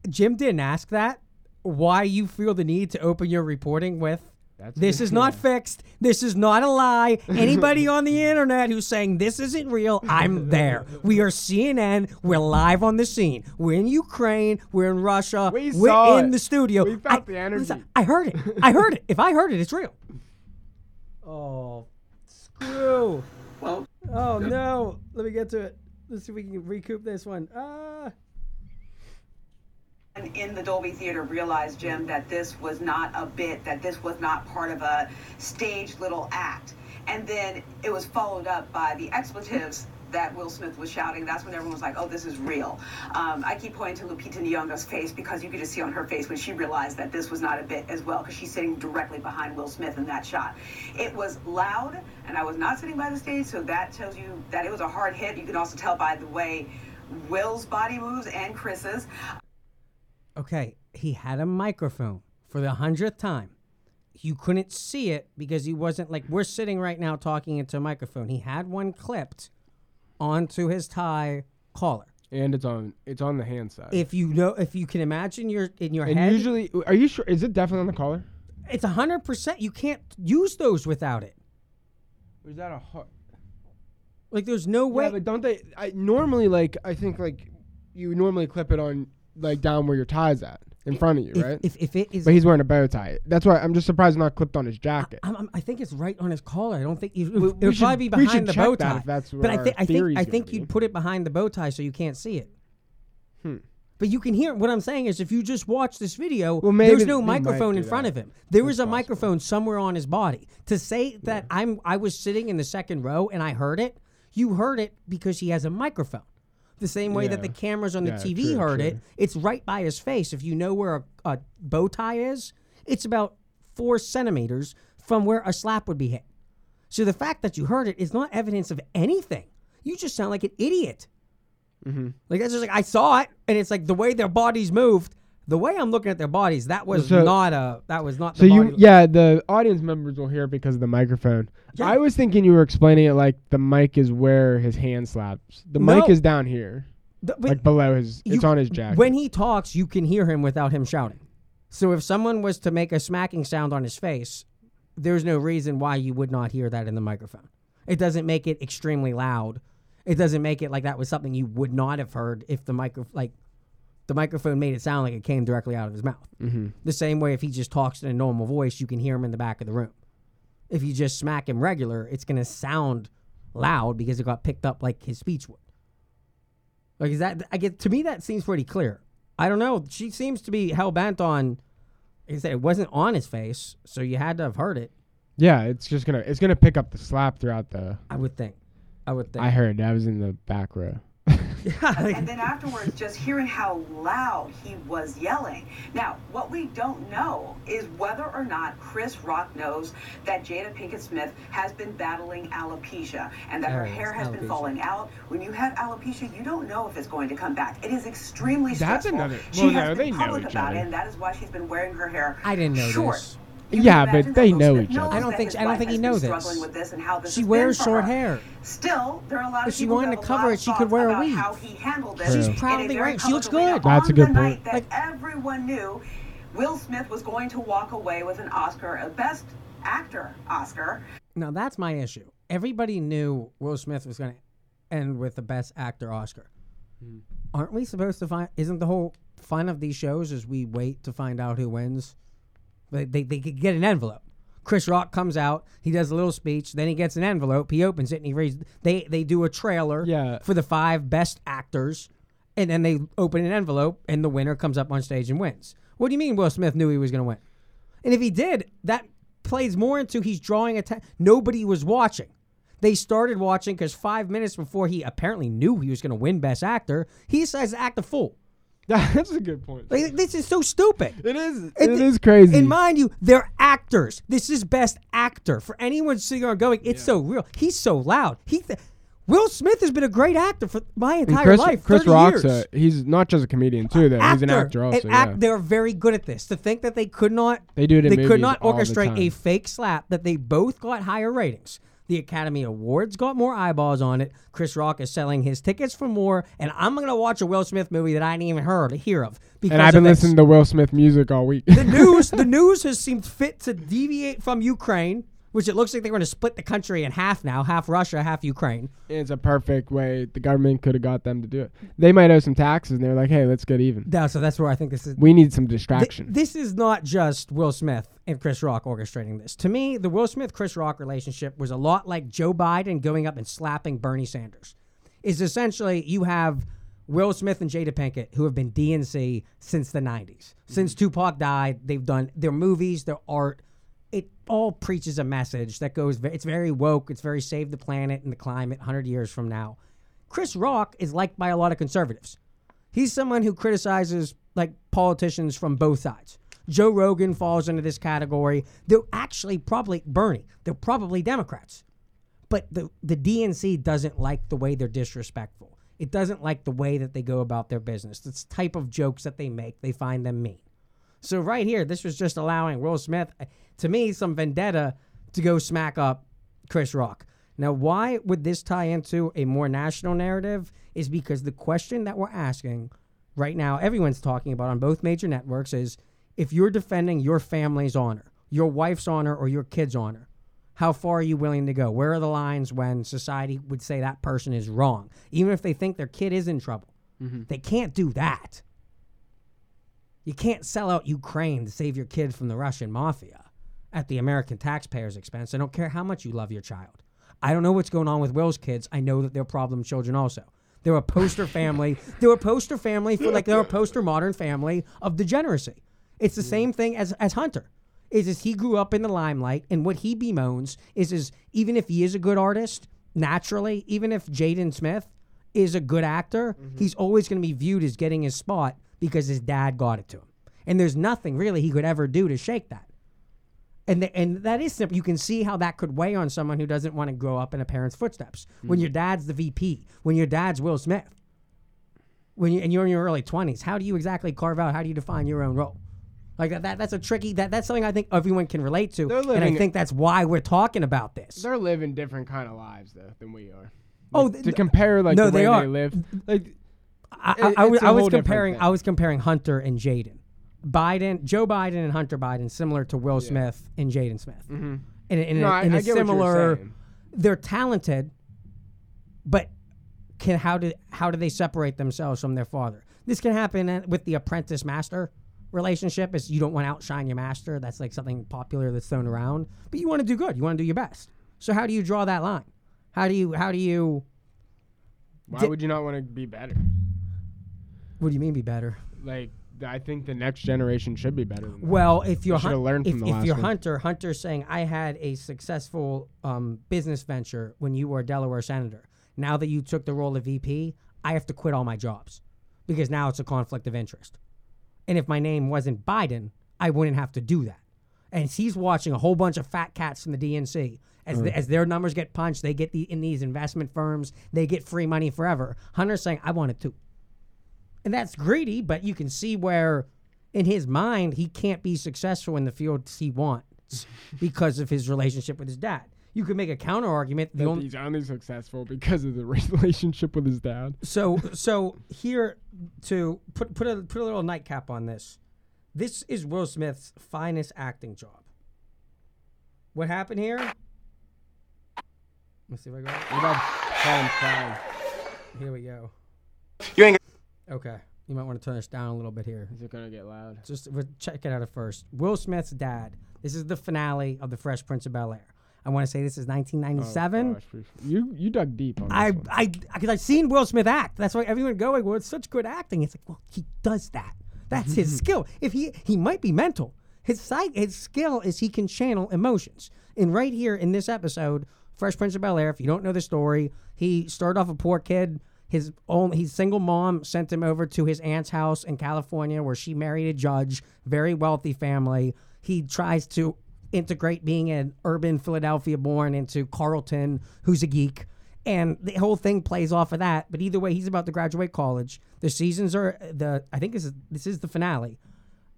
Jim didn't ask that. Why you feel the need to open your reporting with? That's This is not fixed. This is not a lie. Anybody on the internet who's saying this isn't real, I'm there. We are CNN. We're live on the scene. We're in Ukraine. We're in Russia. We we're saw in it. the studio. We felt I, the energy. listen, I heard it. I heard it. If I heard it, it's real. Oh, screw. Well, Oh no. Let me get to it. Let's see if we can recoup this one. Ah. In the Dolby Theater realized, Jim, that this was not a bit, that this was not part of a staged little act. And then it was followed up by the expletives that Will Smith was shouting. That's when everyone was like, oh, this is real. Um, I keep pointing to Lupita Nyong'o's face because you could just see on her face when she realized that this was not a bit as well because she's sitting directly behind Will Smith in that shot. It was loud, and I was not sitting by the stage, so that tells you that it was a hard hit. You can also tell by the way Will's body moves and Chris's. Okay, he had a microphone for the hundredth time. You couldn't see it because he wasn't like we're sitting right now talking into a microphone. He had one clipped onto his tie collar. And it's on it's on the hand side. If you know, if you can imagine your in your and head, usually, are you sure? Is it definitely on the collar? it's hundred percent. You can't use those without it. Is that a hard? Like there's no way. Yeah, but don't they? I normally like. I think like you normally clip it on like down where your tie's at in front of you, if, right? if, if it is, but he's wearing a bow tie. That's why I'm just surprised it's not clipped on his jacket. I'm, I'm, I think it's right on his collar. I don't think you, We- we it'll should- probably be behind the bow tie. that's but I think I think I think be. you'd put it behind the bow tie so you can't see it. Hmm. But you can hear what I'm saying is if you just watch this video, Well, there's no microphone in front that. of him. There was a possible. microphone somewhere on his body. To say that I'm I was sitting in the second row and I heard it, you heard it because he has a microphone. The same way that the cameras on the Yeah, TV true, heard true. it, it's right by his face. If you know where a, a bow tie is, it's about four centimeters from where a slap would be hit. So the fact that you heard it is not evidence of anything. You just sound like an idiot. Mm-hmm. Like that's just like I saw it, and it's like the way their bodies moved. The way I'm looking at their bodies, that was So- not a that was not. So the you, body- yeah, the audience members will hear it because of the microphone. Yeah. I was thinking you were explaining it like the mic is where his hand slaps. The mic is down here, The- but like below his. It's you- on his jacket. When he talks, you can hear him without him shouting. So if someone was to make a smacking sound on his face, there's no reason why you would not hear that in the microphone. It doesn't make it extremely loud. It doesn't make it like that was something you would not have heard if the micro like the microphone made it sound like it came directly out of his mouth. Mm-hmm. The same way if he just talks in a normal voice, you can hear him in the back of the room. If you just smack him regular, it's going to sound loud because it got picked up like his speech would. Like is that I get to me that seems pretty clear. I don't know. She seems to be hell bent on. Like I said, it wasn't on his face, so you had to have heard it. yeah, it's just gonna it's gonna pick up the slap throughout the. I would think. I would think. I heard. I was in the back row. Yeah, like- And then afterwards, just hearing how loud he was yelling. Now, what we don't know is whether or not Chris Rock knows that Jada Pinkett Smith has been battling alopecia and that her There it is, hair has been falling out. When you have alopecia, you don't know if it's going to come back. It is extremely That's stressful. another- She well, has no, been they public each about it, and that is why she's been wearing her hair I didn't know short. this. You can Yeah, but they know each other. I don't think- his I don't think he knows this. with this and how this She wears short hair. Still, there are a lot of If she people wanted who to have a cover it, she could wear a about weave. How he handled this. She's in a proudly wearing- she looks good. That's a good point. night that everyone knew Will Smith was going to walk away with an Oscar, a Best Actor Oscar. Now that's my issue. Everybody knew Will Smith was going to end with the Best Actor Oscar. Hmm. Aren't we supposed to find? Isn't the whole fun of these shows is we wait to find out who wins? They they, they could get an envelope. Chris Rock comes out, he does a little speech, then he gets an envelope, he opens it, and he reads. They they do a trailer Yeah. for the five best actors, and then they open an envelope, and the winner comes up on stage and wins. What do you mean Will Smith knew he was going to win? And if he did, that plays more into he's drawing attention. Nobody was watching. They started watching because five minutes before he apparently knew he was going to win Best Actor, he decides to act a fool. That's a good point. Like, this is so stupid. It is. It th- is crazy. And mind you, they're actors. This is Best Actor. For anyone sitting there going, it's so real. He's so loud. He, th- Will Smith has been a great actor for my entire Chris, life. Chris 30 Rock's a, he's not just a comedian too. Though he's an actor also. And yeah. they're very good at this. To think that they could not, They do it they could not orchestrate a fake slap. That they both got higher ratings. The Academy Awards got more eyeballs on it. Chris Rock is selling his tickets for more, and I'm gonna watch a Will Smith movie that I didn't even heard hear of. Because and I've been listening to Will Smith music all week. the news. The news has seemed fit to deviate from Ukraine, which it looks like they're going to split the country in half now, half Russia, half Ukraine. it's a perfect way. The government could have got them to do it. They might owe some taxes, and they're like, "Hey, let's get even. Yeah, so that's where I think this is. We need some Th- distraction." this is not just Will Smith and Chris Rock orchestrating this. To me, the Will Smith Chris Rock relationship was a lot like Joe Biden going up and slapping Bernie Sanders. Is essentially you have Will Smith and Jada Pinkett who have been DNC since the 90s. Since mm-hmm. Tupac died, they've done their movies, their art. All preaches a message that goes. It's very woke. It's very save the planet and the climate. Hundred years from now, Chris Rock is liked by a lot of conservatives. He's someone who criticizes like politicians from both sides. Joe Rogan falls into this category. They're actually probably Bernie. They're probably Democrats. But the the DNC doesn't like the way they're disrespectful. It doesn't like the way that they go about their business. This type of jokes that they make, they find them mean. So right here, this was just allowing Will Smith, uh, to me, some vendetta to go smack up Chris Rock. Now, why would this tie into a more national narrative? Is because the question that we're asking right now, everyone's talking about on both major networks, is if you're defending your family's honor, your wife's honor, or your kid's honor, how far are you willing to go? Where are the lines when society would say that person is wrong, even if they think their kid is in trouble? They can't do that. You can't sell out Ukraine to save your kid from the Russian mafia at the American taxpayer's expense. I don't care how much you love your child. I don't know what's going on with Will's kids. I know that they're problem children also. They're a poster family. They're a poster family for like they're a poster modern family of degeneracy. It's the same thing as as Hunter. Is is he grew up in the limelight and what he bemoans is is even if he is a good artist, naturally, even if Jaden Smith is a good actor, mm-hmm. he's always going to be viewed as getting his spot because his dad got it to him. And there's nothing really he could ever do to shake that. And the, and that is simple. You can see how that could weigh on someone who doesn't want to grow up in a parent's footsteps. When your mm. dad's the VP, when your dad's Will Smith, when you and you're in your early twenties, how do you exactly carve out? How do you define your own role? Like that, that that's a tricky. That that's something I think everyone can relate to, They're and I think that's why we're talking about this. They're living different kind of lives though than we are. Oh, th- to compare like no, the way they are. they live, like I, I, I, was, it's a I was whole different comparing. I was comparing Hunter and Jaden, Biden, Joe Biden and Hunter Biden, similar to Will Smith and Jaden Smith. Mm-hmm. In, a- in, No, a, in a I get what you're similar, they're talented, but can how do how do they separate themselves from their father? This can happen with the apprentice master relationship. Is you don't want to outshine your master. That's like something popular that's thrown around, but you want to do good. You want to do your best. So how do you draw that line? How do you how do you? why Di- would you not want to be better? What do you mean be better? Like I think the next generation should be better. Well, if you're Hun- if, from the if you're one. Hunter, Hunter's saying I had a successful um, business venture when you were a Delaware senator. Now that you took the role of VP, I have to quit all my jobs because now it's a conflict of interest. And if my name wasn't Biden, I wouldn't have to do that. And he's watching a whole bunch of fat cats from the DNC. As, the, as their numbers get punched, they get the, in these investment firms, they get free money forever. Hunter's saying, I want it too. And that's greedy, but you can see where in his mind he can't be successful in the fields he wants because of his relationship with his dad. You could make a counter argument. The That only, he's only successful because of the relationship with his dad. so so here to put put a put a little nightcap on this. This is Will Smith's finest acting job. What happened here? Let's see if I got it. What about Tom Cruise? Here we go. You ain't Okay, you might want to turn this down a little bit here. Is it gonna get loud? Just we'll check it out at first. Will Smith's dad. This is the finale of The Fresh Prince of Bel Air. I want to say this is 1997. Oh, gosh, you you dug deep on I one. I because I've seen Will Smith act. That's why everyone going, well, it's such good acting. It's like, well, he does that. That's his skill. If he he might be mental. His side his skill is he can channel emotions. And right here in this episode, Fresh Prince of Bel Air, if you don't know the story, he started off a poor kid. His own his single mom sent him over to his aunt's house in California where she married a judge, very wealthy family. He tries to integrate being an urban Philadelphia born into Carlton, who's a geek. And the whole thing plays off of that. But either way, he's about to graduate college. The seasons are the I think this is this is the finale.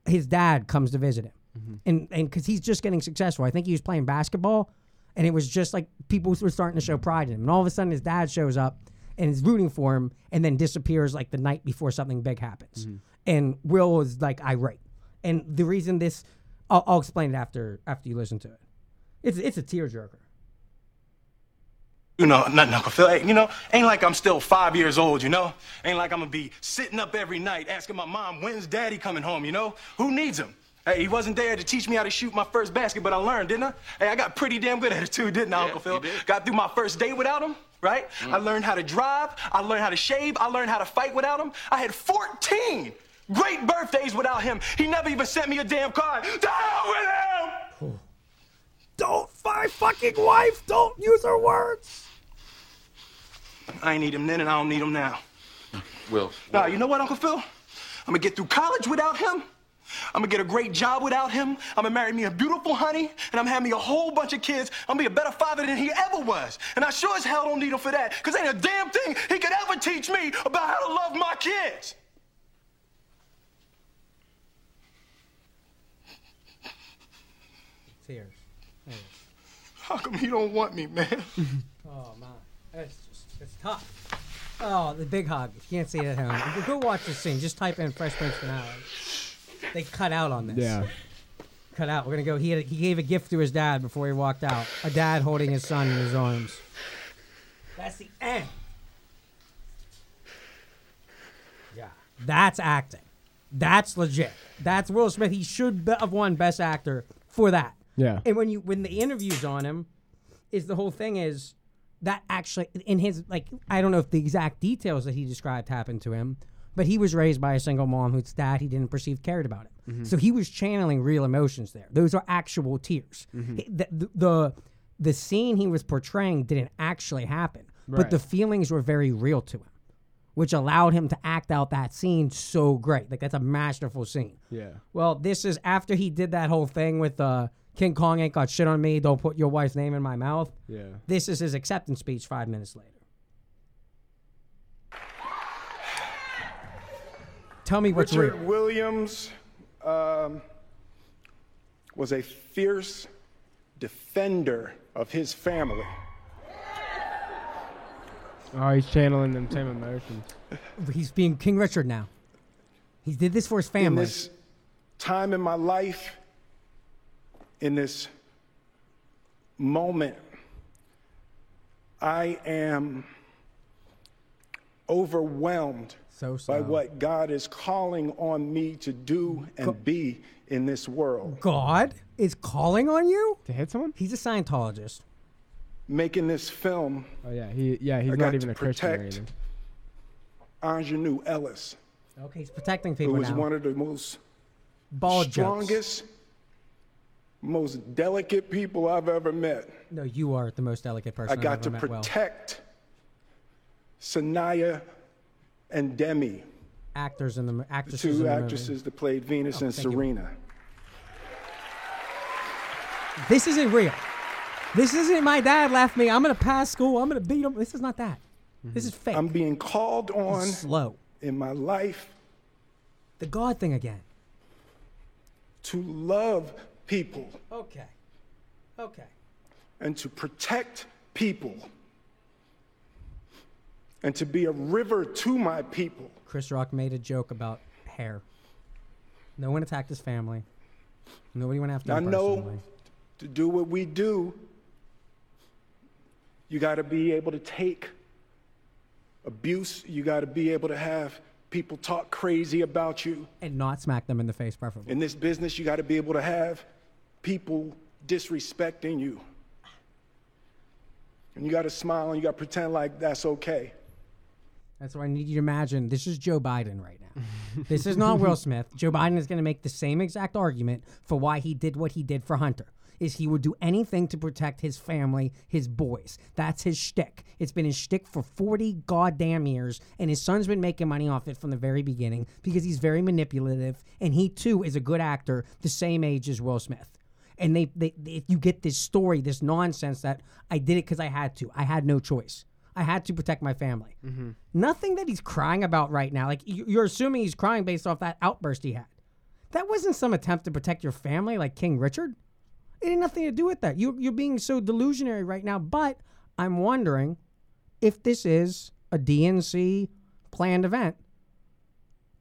His dad comes to visit him. Mm-hmm. And and because he's just getting successful. I think he was playing basketball and it was just like people were starting to show pride in him. And all of a sudden his dad shows up and is rooting for him and then disappears like the night before something big happens. Mm-hmm. And Will is like irate. And the reason this I'll, I'll explain it after after you listen to it. It's it's a tearjerker. You know, nothing, Uncle Phil. Hey, you know, ain't like I'm still five years old, you know? Ain't like I'm gonna be sitting up every night asking my mom, when's daddy coming home, you know? Who needs him? Hey, he wasn't there to teach me how to shoot my first basket, but I learned, didn't I? Hey, I got pretty damn good at it too, didn't I, Uncle Phil? Got through my first day without him, right? Mm. I learned how to drive, I learned how to shave, I learned how to fight without him. I had 14 great birthdays without him. He never even sent me a damn card. The hell with him! Don't my fucking wife, don't use her words. I ain't need him then and I don't need him now. Will. Nah, you know what, Uncle Phil? I'm gonna get through college without him. I'm gonna get a great job without him. I'm gonna marry me a beautiful honey, and I'm having me a whole bunch of kids. I'm gonna be a better father than he ever was. And I sure as hell don't need him for that, because ain't a damn thing he could ever teach me about how to love my kids. Tears. How come he don't want me, man? Oh man, it's just it's tough. Oh, the big hug. If you can't see it at home, go watch this scene. Just type in Fresh Prince finale. They cut out on this. Yeah. Cut out. We're gonna go. He had, he gave a gift to his dad before he walked out. A dad holding his son in his arms. That's the end. Yeah. That's acting. That's legit. That's Will Smith. He should be- have won Best Actor for that. Yeah. And when you when the interviews on him, is the whole thing is that actually in his like I don't know if the exact details that he described happened to him, but he was raised by a single mom whose dad he didn't perceive cared about him. So he was channeling real emotions there. Those are actual tears. He- The, the, the scene he was portraying didn't actually happen, but the feelings were very real to him, which allowed him to act out that scene so great. Like that's a masterful scene. Yeah. Well, this is after he did that whole thing with uh, King Kong ain't got shit on me. Don't put your wife's name in my mouth. Yeah. This is his acceptance speech five minutes later. Tell me what's Richard real. Williams um, was a fierce defender of his family. Oh, he's channeling them same emotions. He's being King Richard now. He did this for his In family. this time in my life, in this moment, I am overwhelmed so so. by what God is calling on me to do and be in this world. God is calling on you To hit someone? He's a Scientologist. Making this film, Oh yeah, he yeah he's I not got even to a Christian or protect anything. Aunjanue Ellis, Okay, he's protecting who people is now. one of the most Ball jokes. strongest, most delicate people I've ever met. No, you are the most delicate person I got I've to ever met. Well, protect Saniyya and Demi, actors in the the actresses in two the movie. actresses that played Venus Oh, and thank you. Serena. This isn't real. This isn't my dad left me. I'm gonna pass school. I'm gonna beat him. This is not that. This is fake. I'm being called on slow. in my life The God thing again. to love people Okay. Okay. and to protect people and to be a river to my people. Chris Rock made a joke about hair. No one attacked his family. Nobody went after I him know personally. to do what we do, you got to be able to take abuse. You got to be able to have people talk crazy about you. And not smack them in the face, preferably. In this business, you got to be able to have people disrespecting you. And you got to smile and you got to pretend like that's okay. That's why I need you to imagine this is Joe Biden right now. this is not Will Smith. Joe Biden is going to make the same exact argument for why he did what he did for Hunter. Is he would do anything to protect his family, his boys. That's his shtick. It's been his shtick for 40 goddamn years, and his son's been making money off it from the very beginning because he's very manipulative, and he too is a good actor, the same age as Will Smith and they, they, they you get this story, this nonsense that I did it because I had to. I had no choice. I had to protect my family. Mm-hmm. Nothing that he's crying about right now. Like you- you're assuming he's crying based off that outburst he had. That wasn't some attempt to protect your family like King Richard. It had nothing to do with that. You, you're being so delusionary right now. But I'm wondering if this is a DNC planned event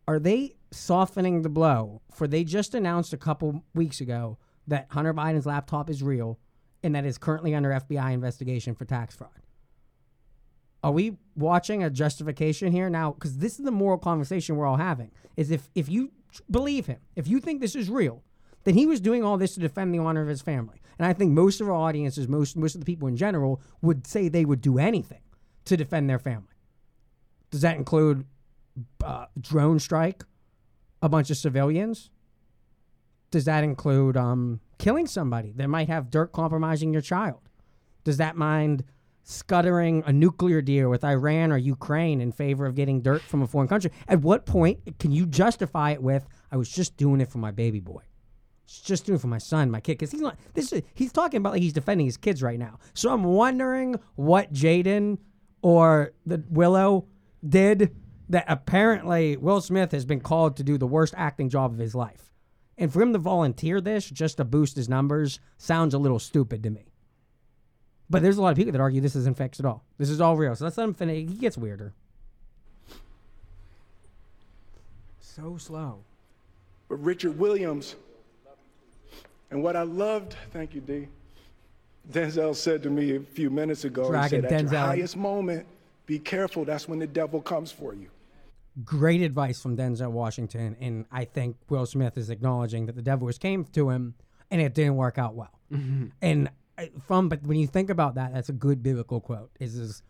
are they softening the blow for they just announced a couple weeks ago that Hunter Biden's laptop is real and that is currently under FBI investigation for tax fraud. Are we watching a justification here now? Because this is the moral conversation we're all having. Is if if you believe him, if you think this is real, then he was doing all this to defend the honor of his family. And I think most of our audiences, most most of the people in general, would say they would do anything to defend their family. Does that include uh, drone strike a bunch of civilians? Does that include um, killing somebody that might have dirt compromising your child? Does that mind scuttering a nuclear deal with Iran or Ukraine in favor of getting dirt from a foreign country? At what point can you justify it with, I was just doing it for my baby boy? Just doing it for my son, my kid, because he's not. This is he's talking about like he's defending his kids right now. So I'm wondering what Jaden or the Willow did that apparently Will Smith has been called to do the worst acting job of his life, and for him to volunteer this just to boost his numbers sounds a little stupid to me. But there's a lot of people that argue this isn't fixed at all. This is all real. So let's let him finish. He gets weirder. So slow. But Richard Williams, and what I loved, thank you, D. Denzel said to me a few minutes ago, Dragon he said, at your highest moment, be careful. That's when the devil comes for you. great advice from Denzel Washington, and I think Will Smith is acknowledging that the devil was came to him, and it didn't work out well. And uh, from but when you think about that, that's a good biblical quote. Is is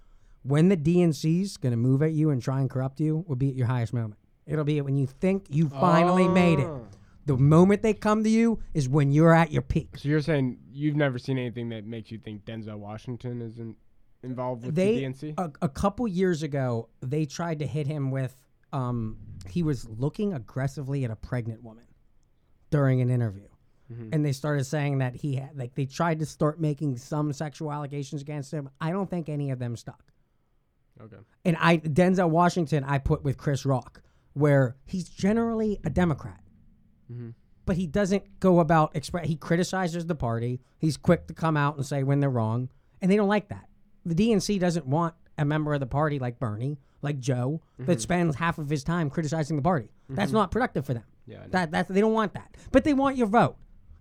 when the DNC's going to move at you and try and corrupt you will be at your highest moment. It'll be when you think you finally made it. Oh. The moment they come to you is when you're at your peak. So you're saying you've never seen anything that makes you think Denzel Washington is in, involved with they the DNC? A, a couple years ago they tried to hit him with um he was looking aggressively at a pregnant woman during an interview Mm-hmm. and they started saying that he had like they tried to start making some sexual allegations against him. I don't think any of them stuck. Okay. and i denzel washington i put with chris rock where he's generally a democrat. Mm-hmm. But he doesn't go about express he criticizes the party. He's quick to come out and say when they're wrong. And they don't like that. The dnc doesn't want a member of the party like bernie like joe that mm-hmm. spends half of his time criticizing the party. That's not productive for them. Yeah, that that they don't want that. But they want your vote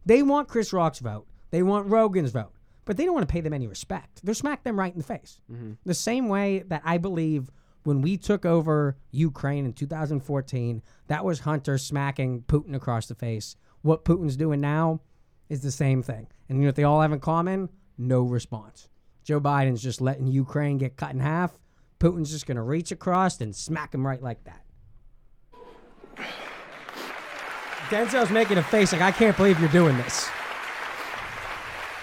they want chris rock's vote they want rogan's vote but they don't want to pay them any respect They're smack them right in the face mm-hmm. the same way that i believe when we took over Ukraine in 2014, that was Hunter smacking Putin across the face. What Putin's doing now is the same thing. And you know what they all have in common? No response. Joe Biden's just letting Ukraine get cut in half. Putin's just going to reach across and smack him right like that. Denzel's making a face like, I can't believe you're doing this.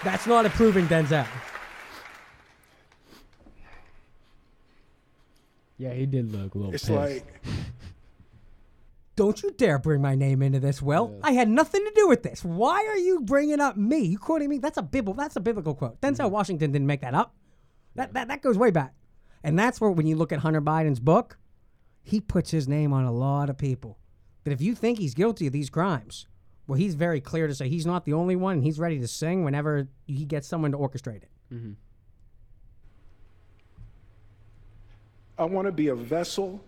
That's not approving Denzel. Yeah, he did look a little It's pissed. like, Don't you dare bring my name into this, Will. I had nothing to do with this. Why are you bringing up me? You quoting me? That's a biblical. That's a biblical quote. Mm-hmm. Denzel Washington didn't make that up. That, that that goes way back, and that's where when you look at Hunter Biden's book, he puts his name on a lot of people. But if you think he's guilty of these crimes, Well, he's very clear to say he's not the only one, and he's ready to sing whenever he gets someone to orchestrate it. I want to be a vessel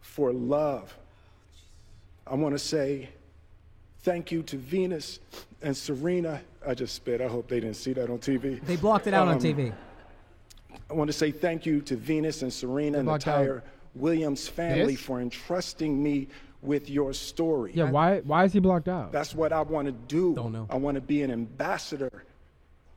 for love. I want to say thank you to Venus and Serena. I just spit. I hope they didn't see that on TV. They blocked it out on Um, TV. I want to say thank you to Venus and Serena and the blocked out. Entire Williams family This? for entrusting me with your story. Yeah, why why is he blocked out? That's what I want to do. Don't know. I want to be an ambassador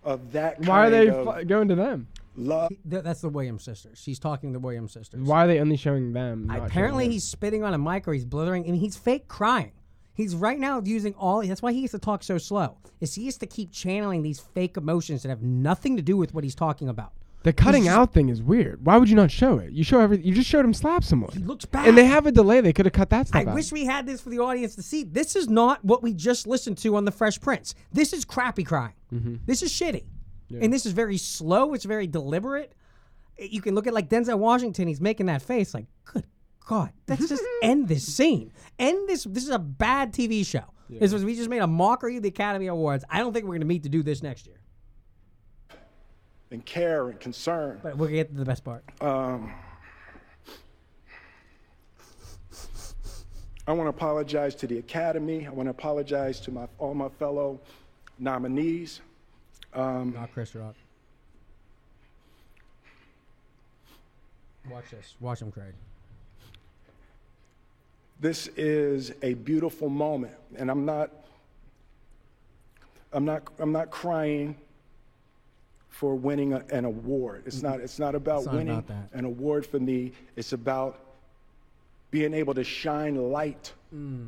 of that kind Why are they of fu- going to them? love. Th- That's the Williams sisters. She's talking to the Williams sisters. Why are they only showing them? not showing Apparently, he's spitting on a mic or he's blithering, and he's fake crying. He's right now using all. That's why he has to talk so slow. Is he has to keep channeling these fake emotions that have nothing to do with what he's talking about. The cutting out thing is weird. Why would you not show it? You show every. You just showed him slap someone. He looks bad. and they have a delay. They could have cut that stuff I out. wish we had this for the audience to see. This is not what we just listened to on the Fresh Prince. This is crappy crying. Mm-hmm. This is shitty, and this is very slow. It's very deliberate. You can look at like Denzel Washington. He's making that face like, good God, let's just end this scene. End this. This is a bad TV show. This was we just made a mockery of the Academy Awards. I don't think we're going to meet to do this next year. And care and concern. But we'll get to the best part. Um, I want to apologize to the Academy. I want to apologize to my, all my fellow nominees. Um, Not Chris Rock. Watch this. Watch him, Craig. this is a beautiful moment, and I'm not. I'm not. I'm not crying for winning a, an award. It's not. It's not about It's not winning about an award for me. It's about being able to shine light Mm.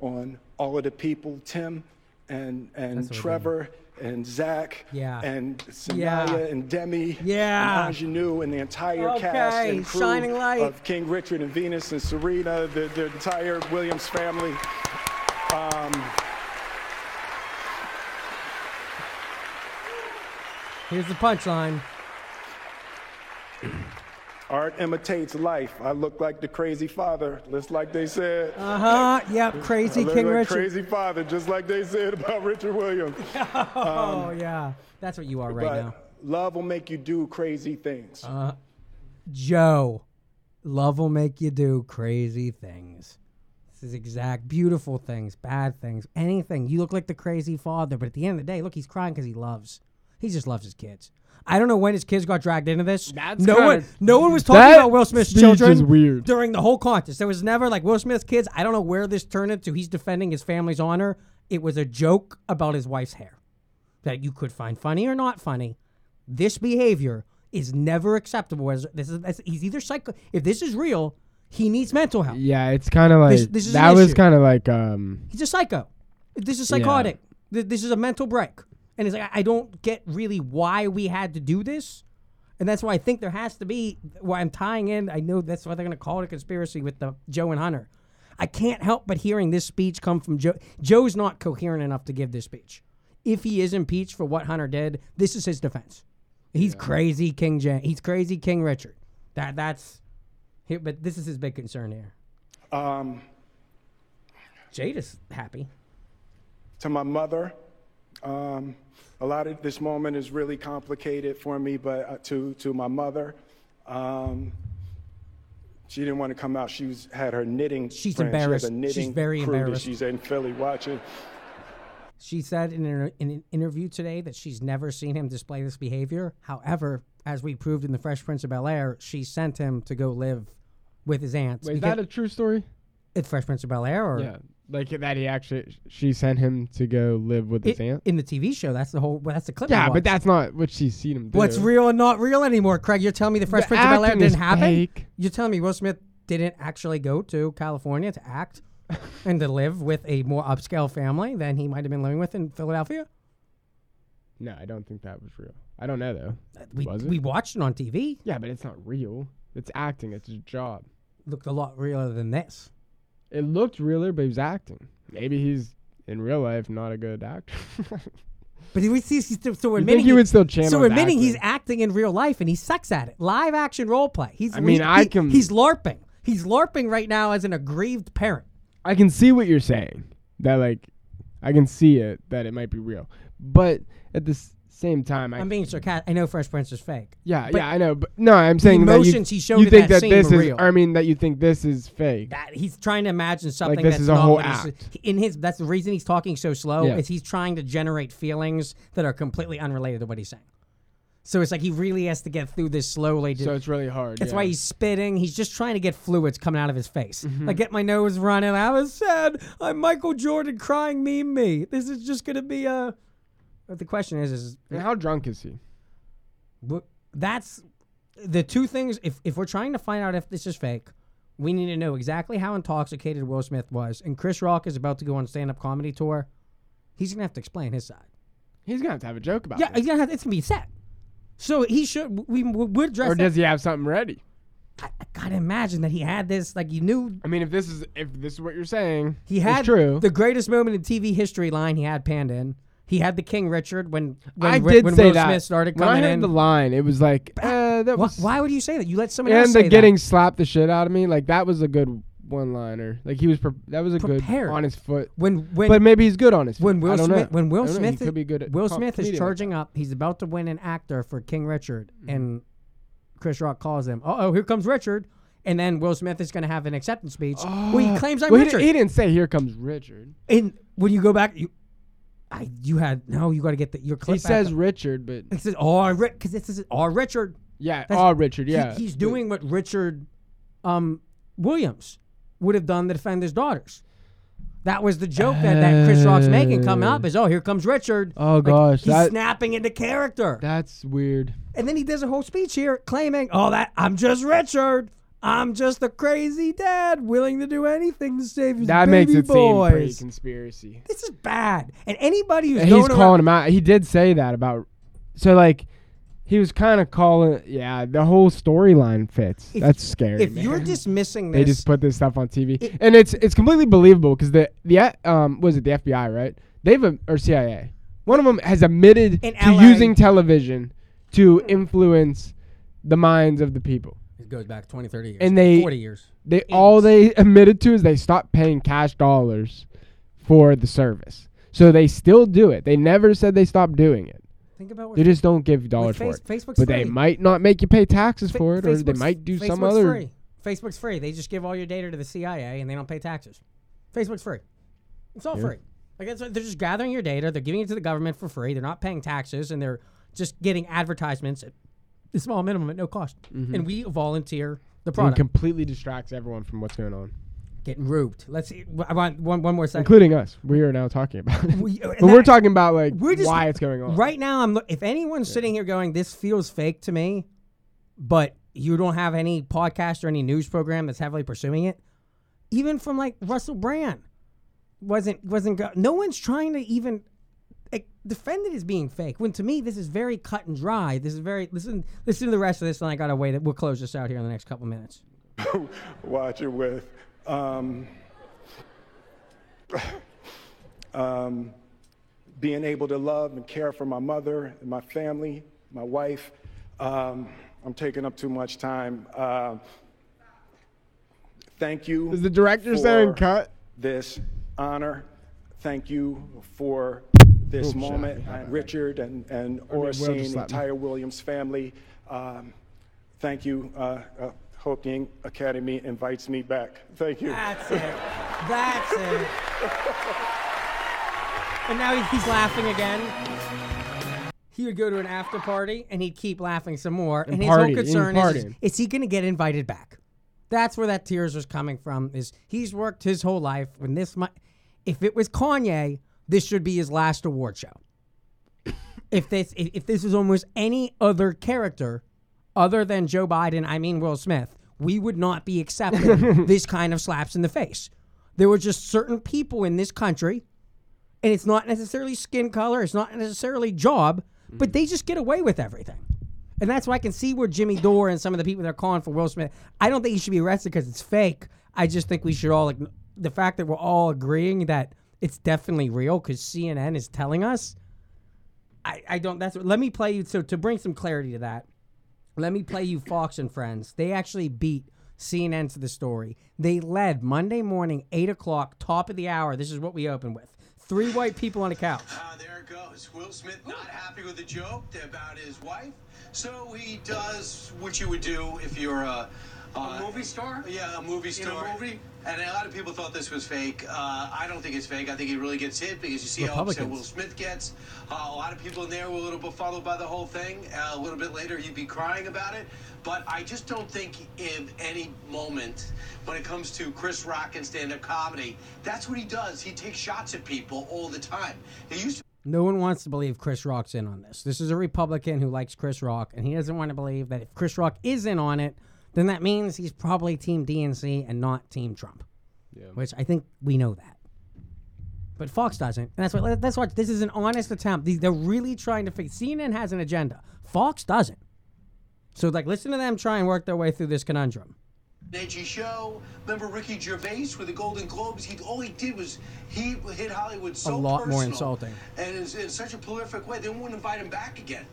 on all of the people, Tim and and That's Trevor and Zach Yeah. and Saniyya Yeah. and Demi Yeah. and Aunjanue and the entire cast and crew shining light. of King Richard and Venus and Serena, the, the entire Williams family. Um, Here's the punchline. art imitates life. I look like the crazy father, just like they said. Uh huh. Yep. Crazy I look King like Richard. crazy father, just like they said about Richard Williams. oh yeah, that's what you are right now. love will make you do crazy things. Uh, Joe, love will make you do crazy things. This is exact beautiful things, bad things, anything. You look like the crazy father, but at the end of the day, look, he's crying because he loves. He just loves his kids. I don't know when his kids got dragged into this. That's no one, no one was talking about Will Smith's children weird. during the whole contest. There was never like Will Smith's kids. I don't know where this turned into. He's defending his family's honor. It was a joke about his wife's hair that you could find funny or not funny. This behavior is never acceptable. As this is, that's, he's either psycho. If this is real, he needs mental health. Yeah, it's kind of like This- this is that was kind of like um. He's a psycho. This is psychotic. Th- This is a mental break. And it's like I don't get really why we had to do this. And that's why I think there has to be why I'm tying in. I know that's why they're going to call it a conspiracy with the Joe and Hunter. I can't help but hearing this speech come from Joe. Joe's not coherent enough to give this speech. If he is impeached for what Hunter did, this is his defense. He's crazy, King Jan. He's crazy, King Richard. That that's. But this is his big concern here. Um, Jade is happy. to my mother. Um, a lot of this moment is really complicated for me, but uh, to to my mother, um, she didn't want to come out. She was, had her knitting. She's friend. She has embarrassed. She's very embarrassed. She's in Philly watching. She said in an, in an interview today that she's never seen him display this behavior. However, as we proved in the Fresh Prince of Bel Air, she sent him to go live with his aunts. Wait, is that a true story? it's Fresh Prince of Bel Air, or Yeah, like that. He actually she sent him to go live with his I- aunt. in the TV show. That's the whole. Well, that's the clip. Yeah, but that's not what she's seen him do. what's real and not real anymore. Craig, you're telling me the Fresh The Prince of Bel Air didn't happen. fake. You're telling me Will Smith didn't actually go to California to act and to live with a more upscale family than he might have been living with in Philadelphia. No, I don't think that was real. I don't know though. Uh, we was it? we watched it on TV. yeah, but it's not real. It's acting. It's a job. Looked a lot realer than this. It looked realer, but he was acting. Maybe he's in real life not a good actor. But we see, so we're think admitting he would still channel So admitting he's acting? acting in real life and he sucks at it. Live action role play. He's I mean, he- I can- He's larping. He's larping right now as an aggrieved parent. I can see what you're saying. that like I can see it that it might be real, but at the s- same time, I I'm being sarcastic. I know Fresh Prince is fake. yeah but yeah I know, but no, I'm saying that you, emotions he showed you in think that that scene this were is real. I mean that you think this is fake. That he's trying to imagine something this that's is a not whole what he's- act. in his. That's the reason he's talking so slow. Yeah. Is he's trying to generate feelings that are completely unrelated to what he's saying. So it's like he really has to get through this slowly. To, so it's really hard. That's yeah. why he's spitting. He's just trying to get fluids coming out of his face. Mm-hmm. Like, get my nose running. I was sad. I'm Michael Jordan crying me, me. This is just going to be a. But the question is, is And how drunk is he? that's the two things. If, if we're trying to find out if this is fake, we need to know exactly how intoxicated Will Smith was. And Chris Rock is about to go on stand up comedy tour. He's going to have to explain his side. He's gonna have to have a joke about it. Yeah, it. he's gonna have, it's to be set. So he should. We would address. Or does he have something ready? I, I gotta imagine that he had this. Like you knew I mean, if this is if this is what you're saying, He had true. the greatest moment in TV history line. He had panned in. He had the King Richard when when, I Ri- did when say Will that. Smith started when I coming heard in. the line, it was like, eh, that why, was. why would you say that? You let someone else and say the getting that. slapped the shit out of me, like that was a good one liner. Like he was, pre- that was a Prepared. good on his foot. when when but maybe he's good on his foot. when I Will don't Smith know. when Will don't know. Smith he could be good. At Will Smith is comedian charging up. He's about to win an actor for King Richard, and Chris Rock calls him. Uh oh, here comes Richard. And then Will Smith is going to have an acceptance speech where he claims I'm Well, he, Richard. di- he didn't say here comes Richard. and when you go back, you, I you had no. You got to get the, your clip. He back says up. Richard, but He says, "Oh, because this is oh Richard." yeah, That's- oh Richard, He- yeah. he's doing what Richard um, Williams would have done to defend his daughters. That was the joke that, that Chris Rock's making coming up is, oh, here comes Richard. Oh, Like, gosh, he's that- snapping into character. That's weird. and then he does a whole speech here claiming, oh, that I'm just Richard. I'm just a crazy dad willing to do anything to save his That baby makes it seem pretty conspiracy. this is bad. And anybody who's And going he's around- calling him out. He did say that about. So like, he was kind of calling. Yeah, the whole storyline fits. If- That's scary. if you're man. dismissing this, they just put this stuff on TV, and it's it's completely believable because the the uh, um was it the FBI right? They've a- or CIA. One of them has admitted In to LA. using television to influence the minds of the people. It goes back 20, 30 years. And they- 40 years. They all they admitted to is they stopped paying cash dollars for the service. So they still do it. They never said they stopped doing it. Think about what They just don't give dollars for it. Facebook's but they free. might not make you pay taxes Fa- for it, or they might do some Facebook's other. Free. Facebook's free. They just give all your data to the CIA and they don't pay taxes. Facebook's free. It's all free. Like that's what- they're just gathering your data. They're giving it to the government for free. They're not paying taxes and they're just getting advertisements at a small minimum at no cost. And we volunteer the And product. completely distracts everyone from what's going on, Getting rooped. Let's see. I want one, one more second. including us. We are now talking about it. We- uh, but we're talking about like We're just- why it's going on. Right now, I'm. look- If anyone's sitting here going, "This feels fake to me," but you don't have any podcast or any news program that's heavily pursuing it, even from like Russell Brand, wasn't wasn't. Go- no one's trying to even like, defend it as being fake. When to me, this is very cut and dry. This is very listen. Listen to the rest of this, and I gotta wait. That we'll close this out here in the next couple minutes. watch it with. Um, um, being able to love and care for my mother and my family, my wife. Um, I'm taking up too much time. Uh, thank you. Is the director saying cut? This honor. Thank you for this Oops, moment, sorry. Richard and, and Will just Oracene, entire Williams family. Um, thank you. Uh, uh, hope the Academy invites me back. Thank you. That's it. That's it. And now he's laughing again. He would go to an after party and he'd keep laughing some more. And, And his party, whole concern is, is, is he going to get invited back? That's where that tears was coming from. Is he's worked his whole life. When this, mi- if it was Kanye, this should be his last award show. if this, if, this was almost any other character, other than Joe Biden, I mean Will Smith, we would not be accepting this kind of slaps in the face. There were just certain people in this country, and it's not necessarily skin color, it's not necessarily job, but they just get away with everything. And that's why I can see where Jimmy Dore and some of the people that are calling for Will Smith. I don't think he should be arrested because it's fake. I just think we should all the fact that we're all agreeing that it's definitely real because CNN is telling us. I, I don't. That's let me play you. So to bring some clarity to that, let me play you Fox and Friends. They actually beat CNN to the story. They led Monday morning, 8 o'clock, top of the hour. This is what we open with. Three white people on a couch. Ah, there it goes. Will Smith not happy with the joke about his wife, so he does what you would do if you're a, A movie star? Yeah, a movie In a star. movie? And a lot of people thought this was fake. Uh, I don't think it's fake. I think he really gets hit because you see how upset Will Smith gets. Uh, a lot of people in there were a little befuddled by the whole thing. Uh, a little bit later, he'd be crying about it. But I just don't think in any moment when it comes to Chris Rock and stand-up comedy, that's what he does. He takes shots at people all the time. He used to No one wants to believe Chris Rock's in on this. This is a Republican who likes Chris Rock, and he doesn't want to believe that if Chris Rock is in on it, then that means he's probably Team DNC and not Team Trump. Yeah. Which I think we know that. But Fox doesn't. And that's what that's what this is an honest attempt. These- They're really trying to fix CNN has an agenda. Fox doesn't. So like listen to them try and work their way through this conundrum. edgy show. Remember Ricky Gervais with the Golden Globes? He all he did was he hit Hollywood so A lot more insulting. and in, in such a prolific way. They wouldn't invite him back again.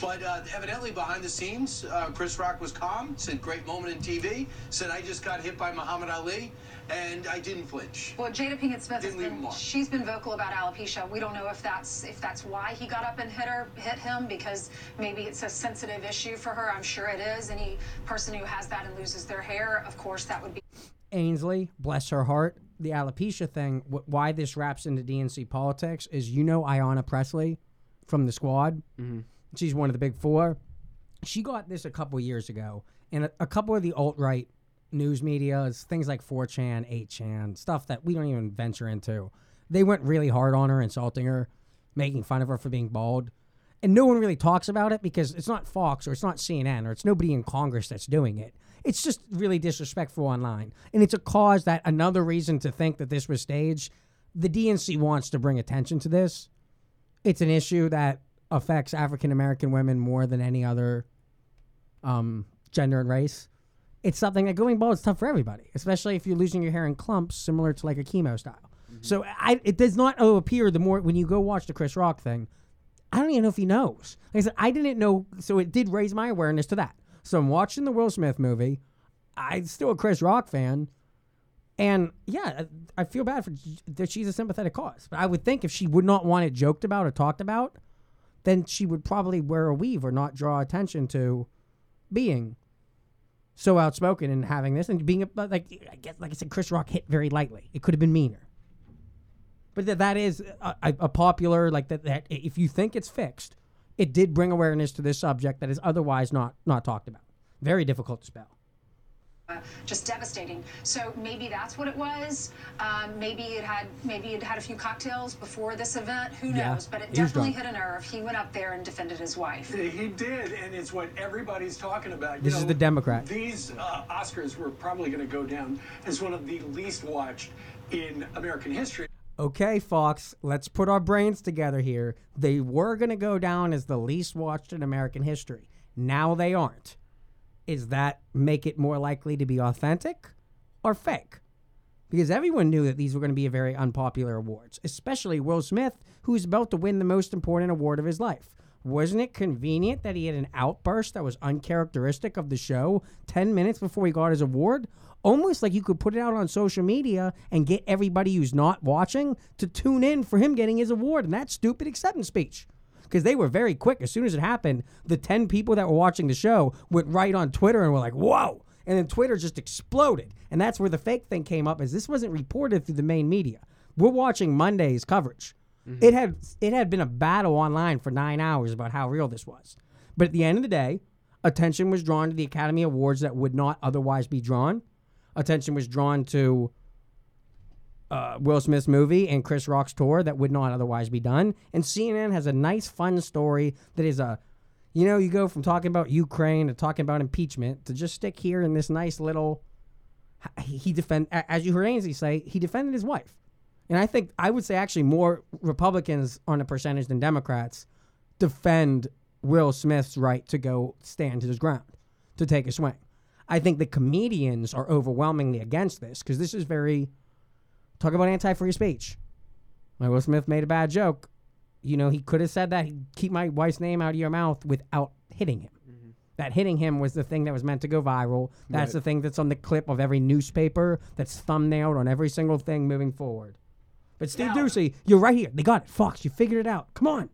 But uh, evidently, behind the scenes, uh, Chris Rock was calm. Said, "Great moment in TV." Said, "I just got hit by Muhammad Ali, and I didn't flinch." Well, Jada Pinkett Smith Didn't leave been, alone. she's been vocal about alopecia. We don't know if that's if that's why he got up and hit her, hit him, because maybe it's a sensitive issue for her. I'm sure it is. Any person who has that and loses their hair, of course, that would be. Ainsley, bless her heart, the alopecia thing, wh- why this wraps into DNC politics is you know Ayanna Pressley from the squad. Mm-hmm. She's one of the big four. She got this a couple years ago, and a, a couple of the alt right news media, things like 4chan, 8chan, stuff that we don't even venture into, they went really hard on her, insulting her, making fun of her for being bald. And no one really talks about it because it's not Fox or it's not CNN or it's nobody in Congress that's doing it. It's just really disrespectful online. And it's a cause that another reason to think that this was staged. The DNC wants to bring attention to this. It's an issue that affects African American women more than any other um, gender and race. It's something that going bald is tough for everybody, especially if you're losing your hair in clumps, similar to like a chemo style. So I, it does not appear the more when you go watch the Chris Rock thing. I don't even know if he knows. Like I said, I didn't know, so it did raise my awareness to that. So I'm watching the Will Smith movie. I'm still a Chris Rock fan, and yeah, I I feel bad for that she's a sympathetic cause. But I would think if she would not want it joked about or talked about, then she would probably wear a weave or not draw attention to being so outspoken and having this and being a, like I guess like I said, Chris Rock hit very lightly. It could have been meaner. But that that is a, a, a popular like that. That if you think it's fixed, it did bring awareness to this subject that is otherwise not not talked about. Very difficult to spell. Uh, just devastating. So maybe that's what it was. Um, maybe it had maybe it had a few cocktails before this event. Who Yeah, knows? But it definitely hit a nerve. He went up there and defended his wife. He did, and it's what everybody's talking about. You This is the Democrat. These uh, Oscars were probably going to go down as one of the least watched in American history. Okay, Fox, let's put our brains together here. They were going to go down as the least watched in American history. Now they aren't. Is that make it more likely to be authentic or fake? Because everyone knew that these were going to be very unpopular awards, especially Will Smith, who's about to win the most important award of his life. Wasn't it convenient that he had an outburst that was uncharacteristic of the show 10 minutes before he got his award? Almost like you could put it out on social media and get everybody who's not watching to tune in for him getting his award and that stupid acceptance speech. Because they were very quick. As soon as it happened, the 10 people that were watching the show went right on Twitter and were like, whoa. And then Twitter just exploded. And that's where the fake thing came up, as this wasn't reported through the main media. We're watching Monday's coverage. Mm-hmm. It had it had been a battle online for nine hours about how real this was. But at the end of the day, attention was drawn to the Academy Awards that would not otherwise be drawn. Attention was drawn to uh, Will Smith's movie and Chris Rock's tour that would not otherwise be done. And CNN has a nice, fun story that is a, you know, you go from talking about Ukraine to talking about impeachment to just stick here in this nice little. He defend as you heard Ainsley say he defended his wife, and I think I would say actually more Republicans on a percentage than Democrats defend Will Smith's right to go stand to his ground, to take a swing. I think the comedians are overwhelmingly against this because this is very talk about anti-free speech. Like Will Smith made a bad joke. You know, he could have said that. Keep my wife's name out of your mouth without hitting him. That hitting him was the thing that was meant to go viral. That's Right. the thing that's on the clip of every newspaper. That's thumbnailed on every single thing moving forward. But Steve Now- Doocy, you're right here. They got it. Fox, you figured it out. Come on.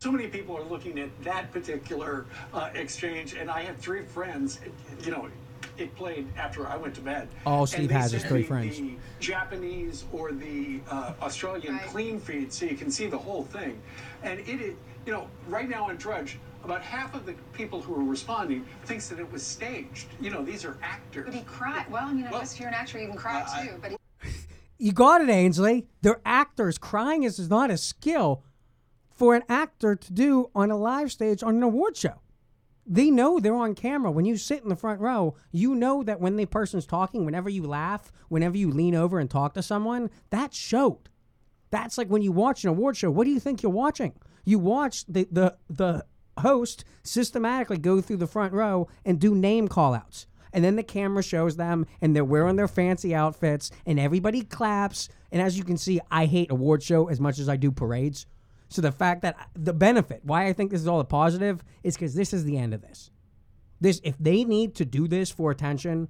So many people are looking at that particular uh, exchange, and I had three friends. You know, it played after I went to bed. All Steve has is sent three me friends. The Japanese or the uh, Australian clean feed, so you can see the whole thing. And it, is, you know, right now on Drudge, about half of the people who are responding thinks that it was staged. You know, these are actors. But he cried. Well, I mean, I guess if you're an actor, you can cry too. But he, You got it, Ainsley. They're actors. Crying is not a skill for an actor to do on a live stage on an award show. They know they're on camera. When you sit in the front row, you know that when the person's talking, whenever you laugh, whenever you lean over and talk to someone, that showed. That's like when you watch an award show. What do you think you're watching? You watch the the the host systematically go through the front row and do name call outs. And then the camera shows them and they're wearing their fancy outfits and everybody claps. And as you can see, I hate award show as much as I do parades. So the fact that the benefit, why I think this is all a positive, is because this is the end of this. This if they need to do this for attention,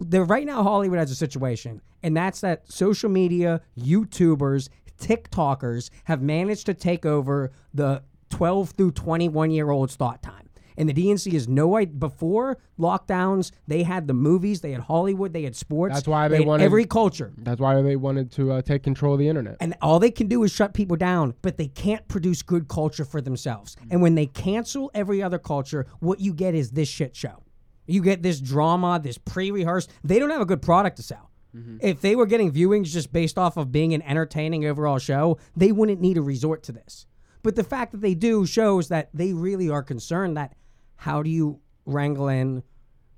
the right now Hollywood has a situation, and that's that social media, YouTubers, TikTokers have managed to take over the 12 through 21 year olds thought time. And the DNC is no idea. Before lockdowns, they had the movies, they had Hollywood, they had sports. That's why they had wanted every culture. That's why they wanted to uh, take control of the internet. And all they can do is shut people down, but they can't produce good culture for themselves. And when they cancel every other culture, what you get is this shit show. You get this drama, this pre rehearsed. They don't have a good product to sell. If they were getting viewings just based off of being an entertaining overall show, they wouldn't need to resort to this. But the fact that they do shows that they really are concerned that how do you wrangle in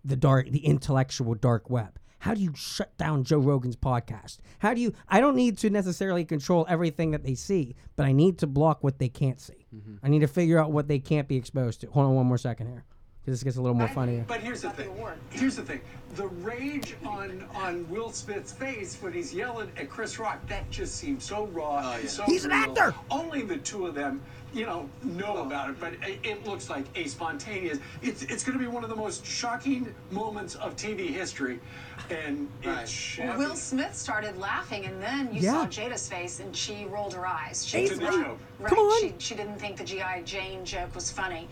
the dark, the intellectual dark web? How do you shut down Joe Rogan's podcast? How do you? I don't need to necessarily control everything that they see, but I need to block what they can't see. Mm-hmm. I need to figure out what they can't be exposed to. Hold on one more second here, 'cause this gets a little more funny. here. But here's the thing. Here's the thing. The rage on on Will Smith's face when he's yelling at Chris Rock, that just seems so raw. Oh, and so He's an actor. Only the two of them, you know, know about it. But it, it looks like a spontaneous. It's it's going to be one of the most shocking moments of TV history, and it's well, Will Smith started laughing, and then you Yeah. saw Jada's face, and she rolled her eyes. She Ainsley, right, come on. She, she didn't think the GI Jane joke was funny,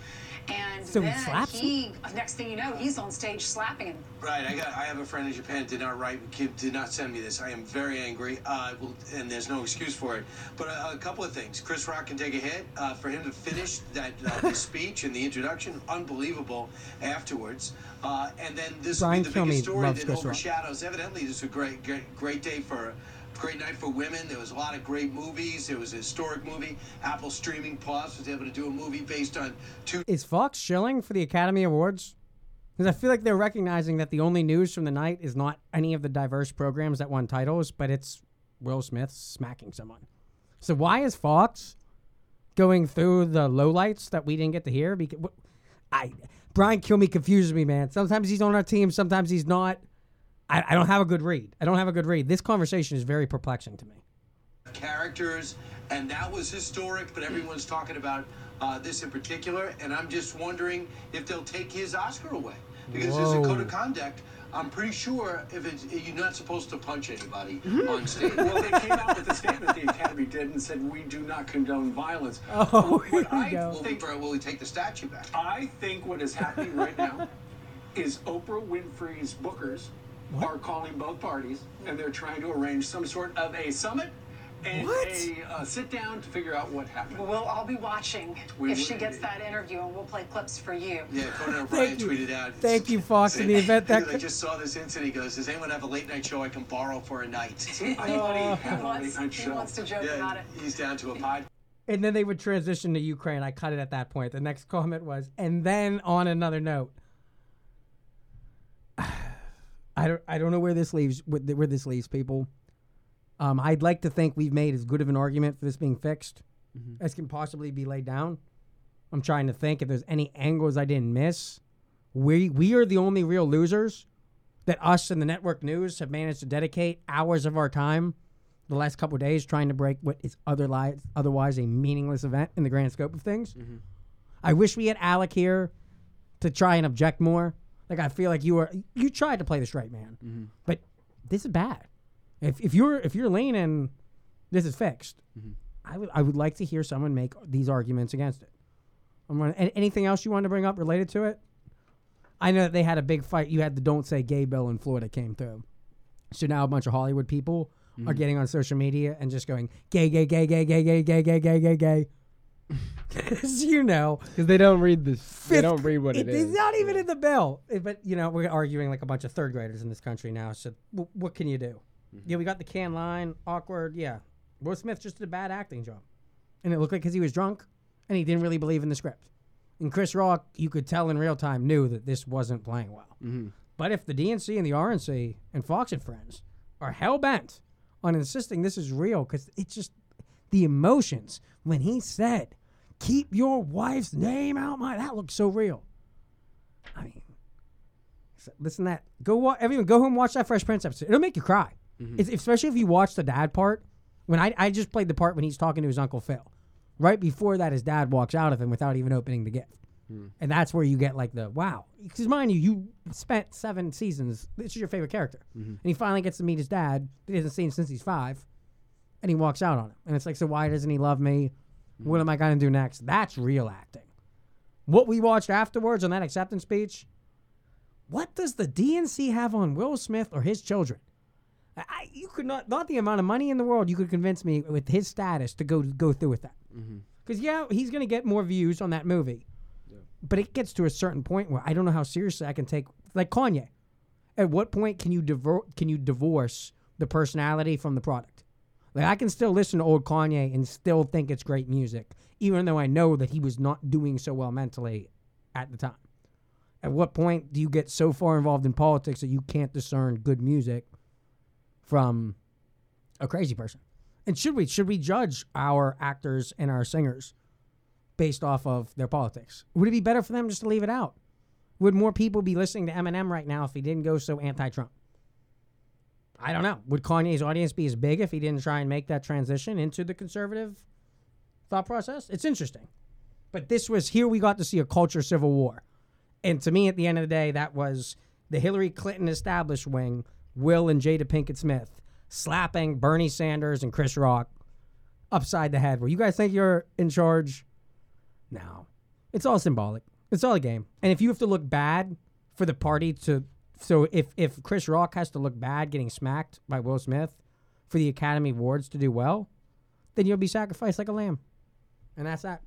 and So he then slaps he. Next thing you know, he's on stage slapping him. Right, I got. I have a friend in Japan did not write, did not send me this. I am very angry, uh, well, and there's no excuse for it. But a, a couple of things. Chris Rock can take a hit uh, for him to finish that uh, the speech and the introduction, unbelievable. Afterwards, uh, and then this will Brian be the Kilmeade biggest story that Chris Rock. overshadows. Evidently, this is a great, great, great day for. Great night for women. There was a lot of great movies. There was a historic movie. Apple Streaming Plus was able to do a movie based on two Is Fox shilling for the Academy Awards? Because I feel like they're recognizing that the only news from the night is not any of the diverse programs that won titles, but it's Will Smith smacking someone. So why is Fox going through the lowlights that we didn't get to hear? Because I Brian Kilme confuses me, man. Sometimes he's on our team, sometimes he's not. I, I don't have a good read. I don't have a good read. This conversation is very perplexing to me. characters, and that was historic. But everyone's talking about uh, this in particular, and I'm just wondering if they'll take his Oscar away because there's a code of conduct. I'm pretty sure if it's you're not supposed to punch anybody on stage. Well, they came out with a statement the Academy did and said we do not condone violence. Oh, what I Will, think will we take the statue back? I think what is happening right now is Oprah Winfrey's bookers are calling both parties and they're trying to arrange some sort of a summit and a uh, sit down to figure out what happened. Well, we'll all be watching We if she will gets that interview, and we'll play clips for you. Yeah, Conan O'Brien tweeted out. Thank you, Fox, in the event that- I just saw this incident. He goes, "Does anyone have a late night show I can borrow for a night?" he, wants, he wants to joke yeah, about it. he's down to a pod. And then they would transition to Ukraine. I cut it at that point. The next comment was, and then on another note, I don't, I don't know where this leaves, where this leaves people. Um, I'd like to think we've made as good of an argument for this being fixed as can possibly be laid down. I'm trying to think if there's any angles I didn't miss. We we are the only real losers that us and the network news have managed to dedicate hours of our time the last couple of days trying to break what is otherwise otherwise a meaningless event in the grand scope of things. I wish we had Alec here to try and object more. Like I feel like you were you tried to play the straight man, Mm-hmm. but this is bad. If if you're if you're leaning, this is fixed. Mm-hmm. I would I would like to hear someone make these arguments against it. I'm gonna, anything else you wanted to bring up related to it? I know that they had a big fight. You had the "Don't Say Gay" bill in Florida came through, so now a bunch of Hollywood people are Mhm. getting on social media and just going gay, gay, gay, gay, gay, gay, gay, gay, gay, gay, gay. As you know, because they don't read this. They don't read what it It's is. not even in the bill. Eh, But you know, we're arguing like a bunch of third graders in this country now. So w- what can you do? Mm-hmm. Yeah, we got the can line awkward. Yeah, Will Smith just did a bad acting job, and it looked like because he was drunk and he didn't really believe in the script. And Chris Rock, you could tell in real time, knew that this wasn't playing well. Mm-hmm. But if the DNC and the RNC and Fox and Friends are hell bent on insisting this is real, because it's just the emotions when he said, "Keep your wife's name out my," that looks so real. I mean, listen to that. Go wa- everyone go home and watch that Fresh Prince episode. It'll make you cry, mm-hmm. it's, especially if you watch the dad part. When I I just played the part when he's talking to his uncle Phil. Right before that, his dad walks out of him without even opening the gift. Hmm. And that's where you get like the wow. Because mind you, you spent seven seasons. This is your favorite character. Mm-hmm. And he finally gets to meet his dad. He hasn't seen him since he's five. And he walks out on him. And it's like, so why doesn't he love me? What am I going to do next? That's real acting. What we watched afterwards on that acceptance speech, what does the DNC have on Will Smith or his children? I- you could not, not the amount of money in the world, you could convince me with his status to go go through with that. Mm-hmm. Because yeah, he's going to get more views on that movie, but it gets to a certain point where I don't know how seriously I can take like Kanye. At what point can you divor- can you divorce the personality from the product? Like I can still listen to old Kanye and still think it's great music, even though I know that he was not doing so well mentally at the time. At what point do you get so far involved in politics that you can't discern good music from a crazy person? And should we should we judge our actors and our singers based off of their politics? Would it be better for them just to leave it out? Would more people be listening to Eminem right now if he didn't go so anti-Trump? I don't know. Would Kanye's audience be as big if he didn't try and make that transition into the conservative thought process? It's interesting. But this was here we got to see a culture civil war. And to me, at the end of the day, that was the Hillary Clinton established wing, Will and Jada Pinkett Smith, slapping Bernie Sanders and Chris Rock upside the head. Where you guys think you're in charge? No. It's all symbolic. It's all a game. And if you have to look bad for the party to so if if Chris Rock has to look bad getting smacked by Will Smith for the Academy Awards to do well, then you'll be sacrificed like a lamb. And that's that.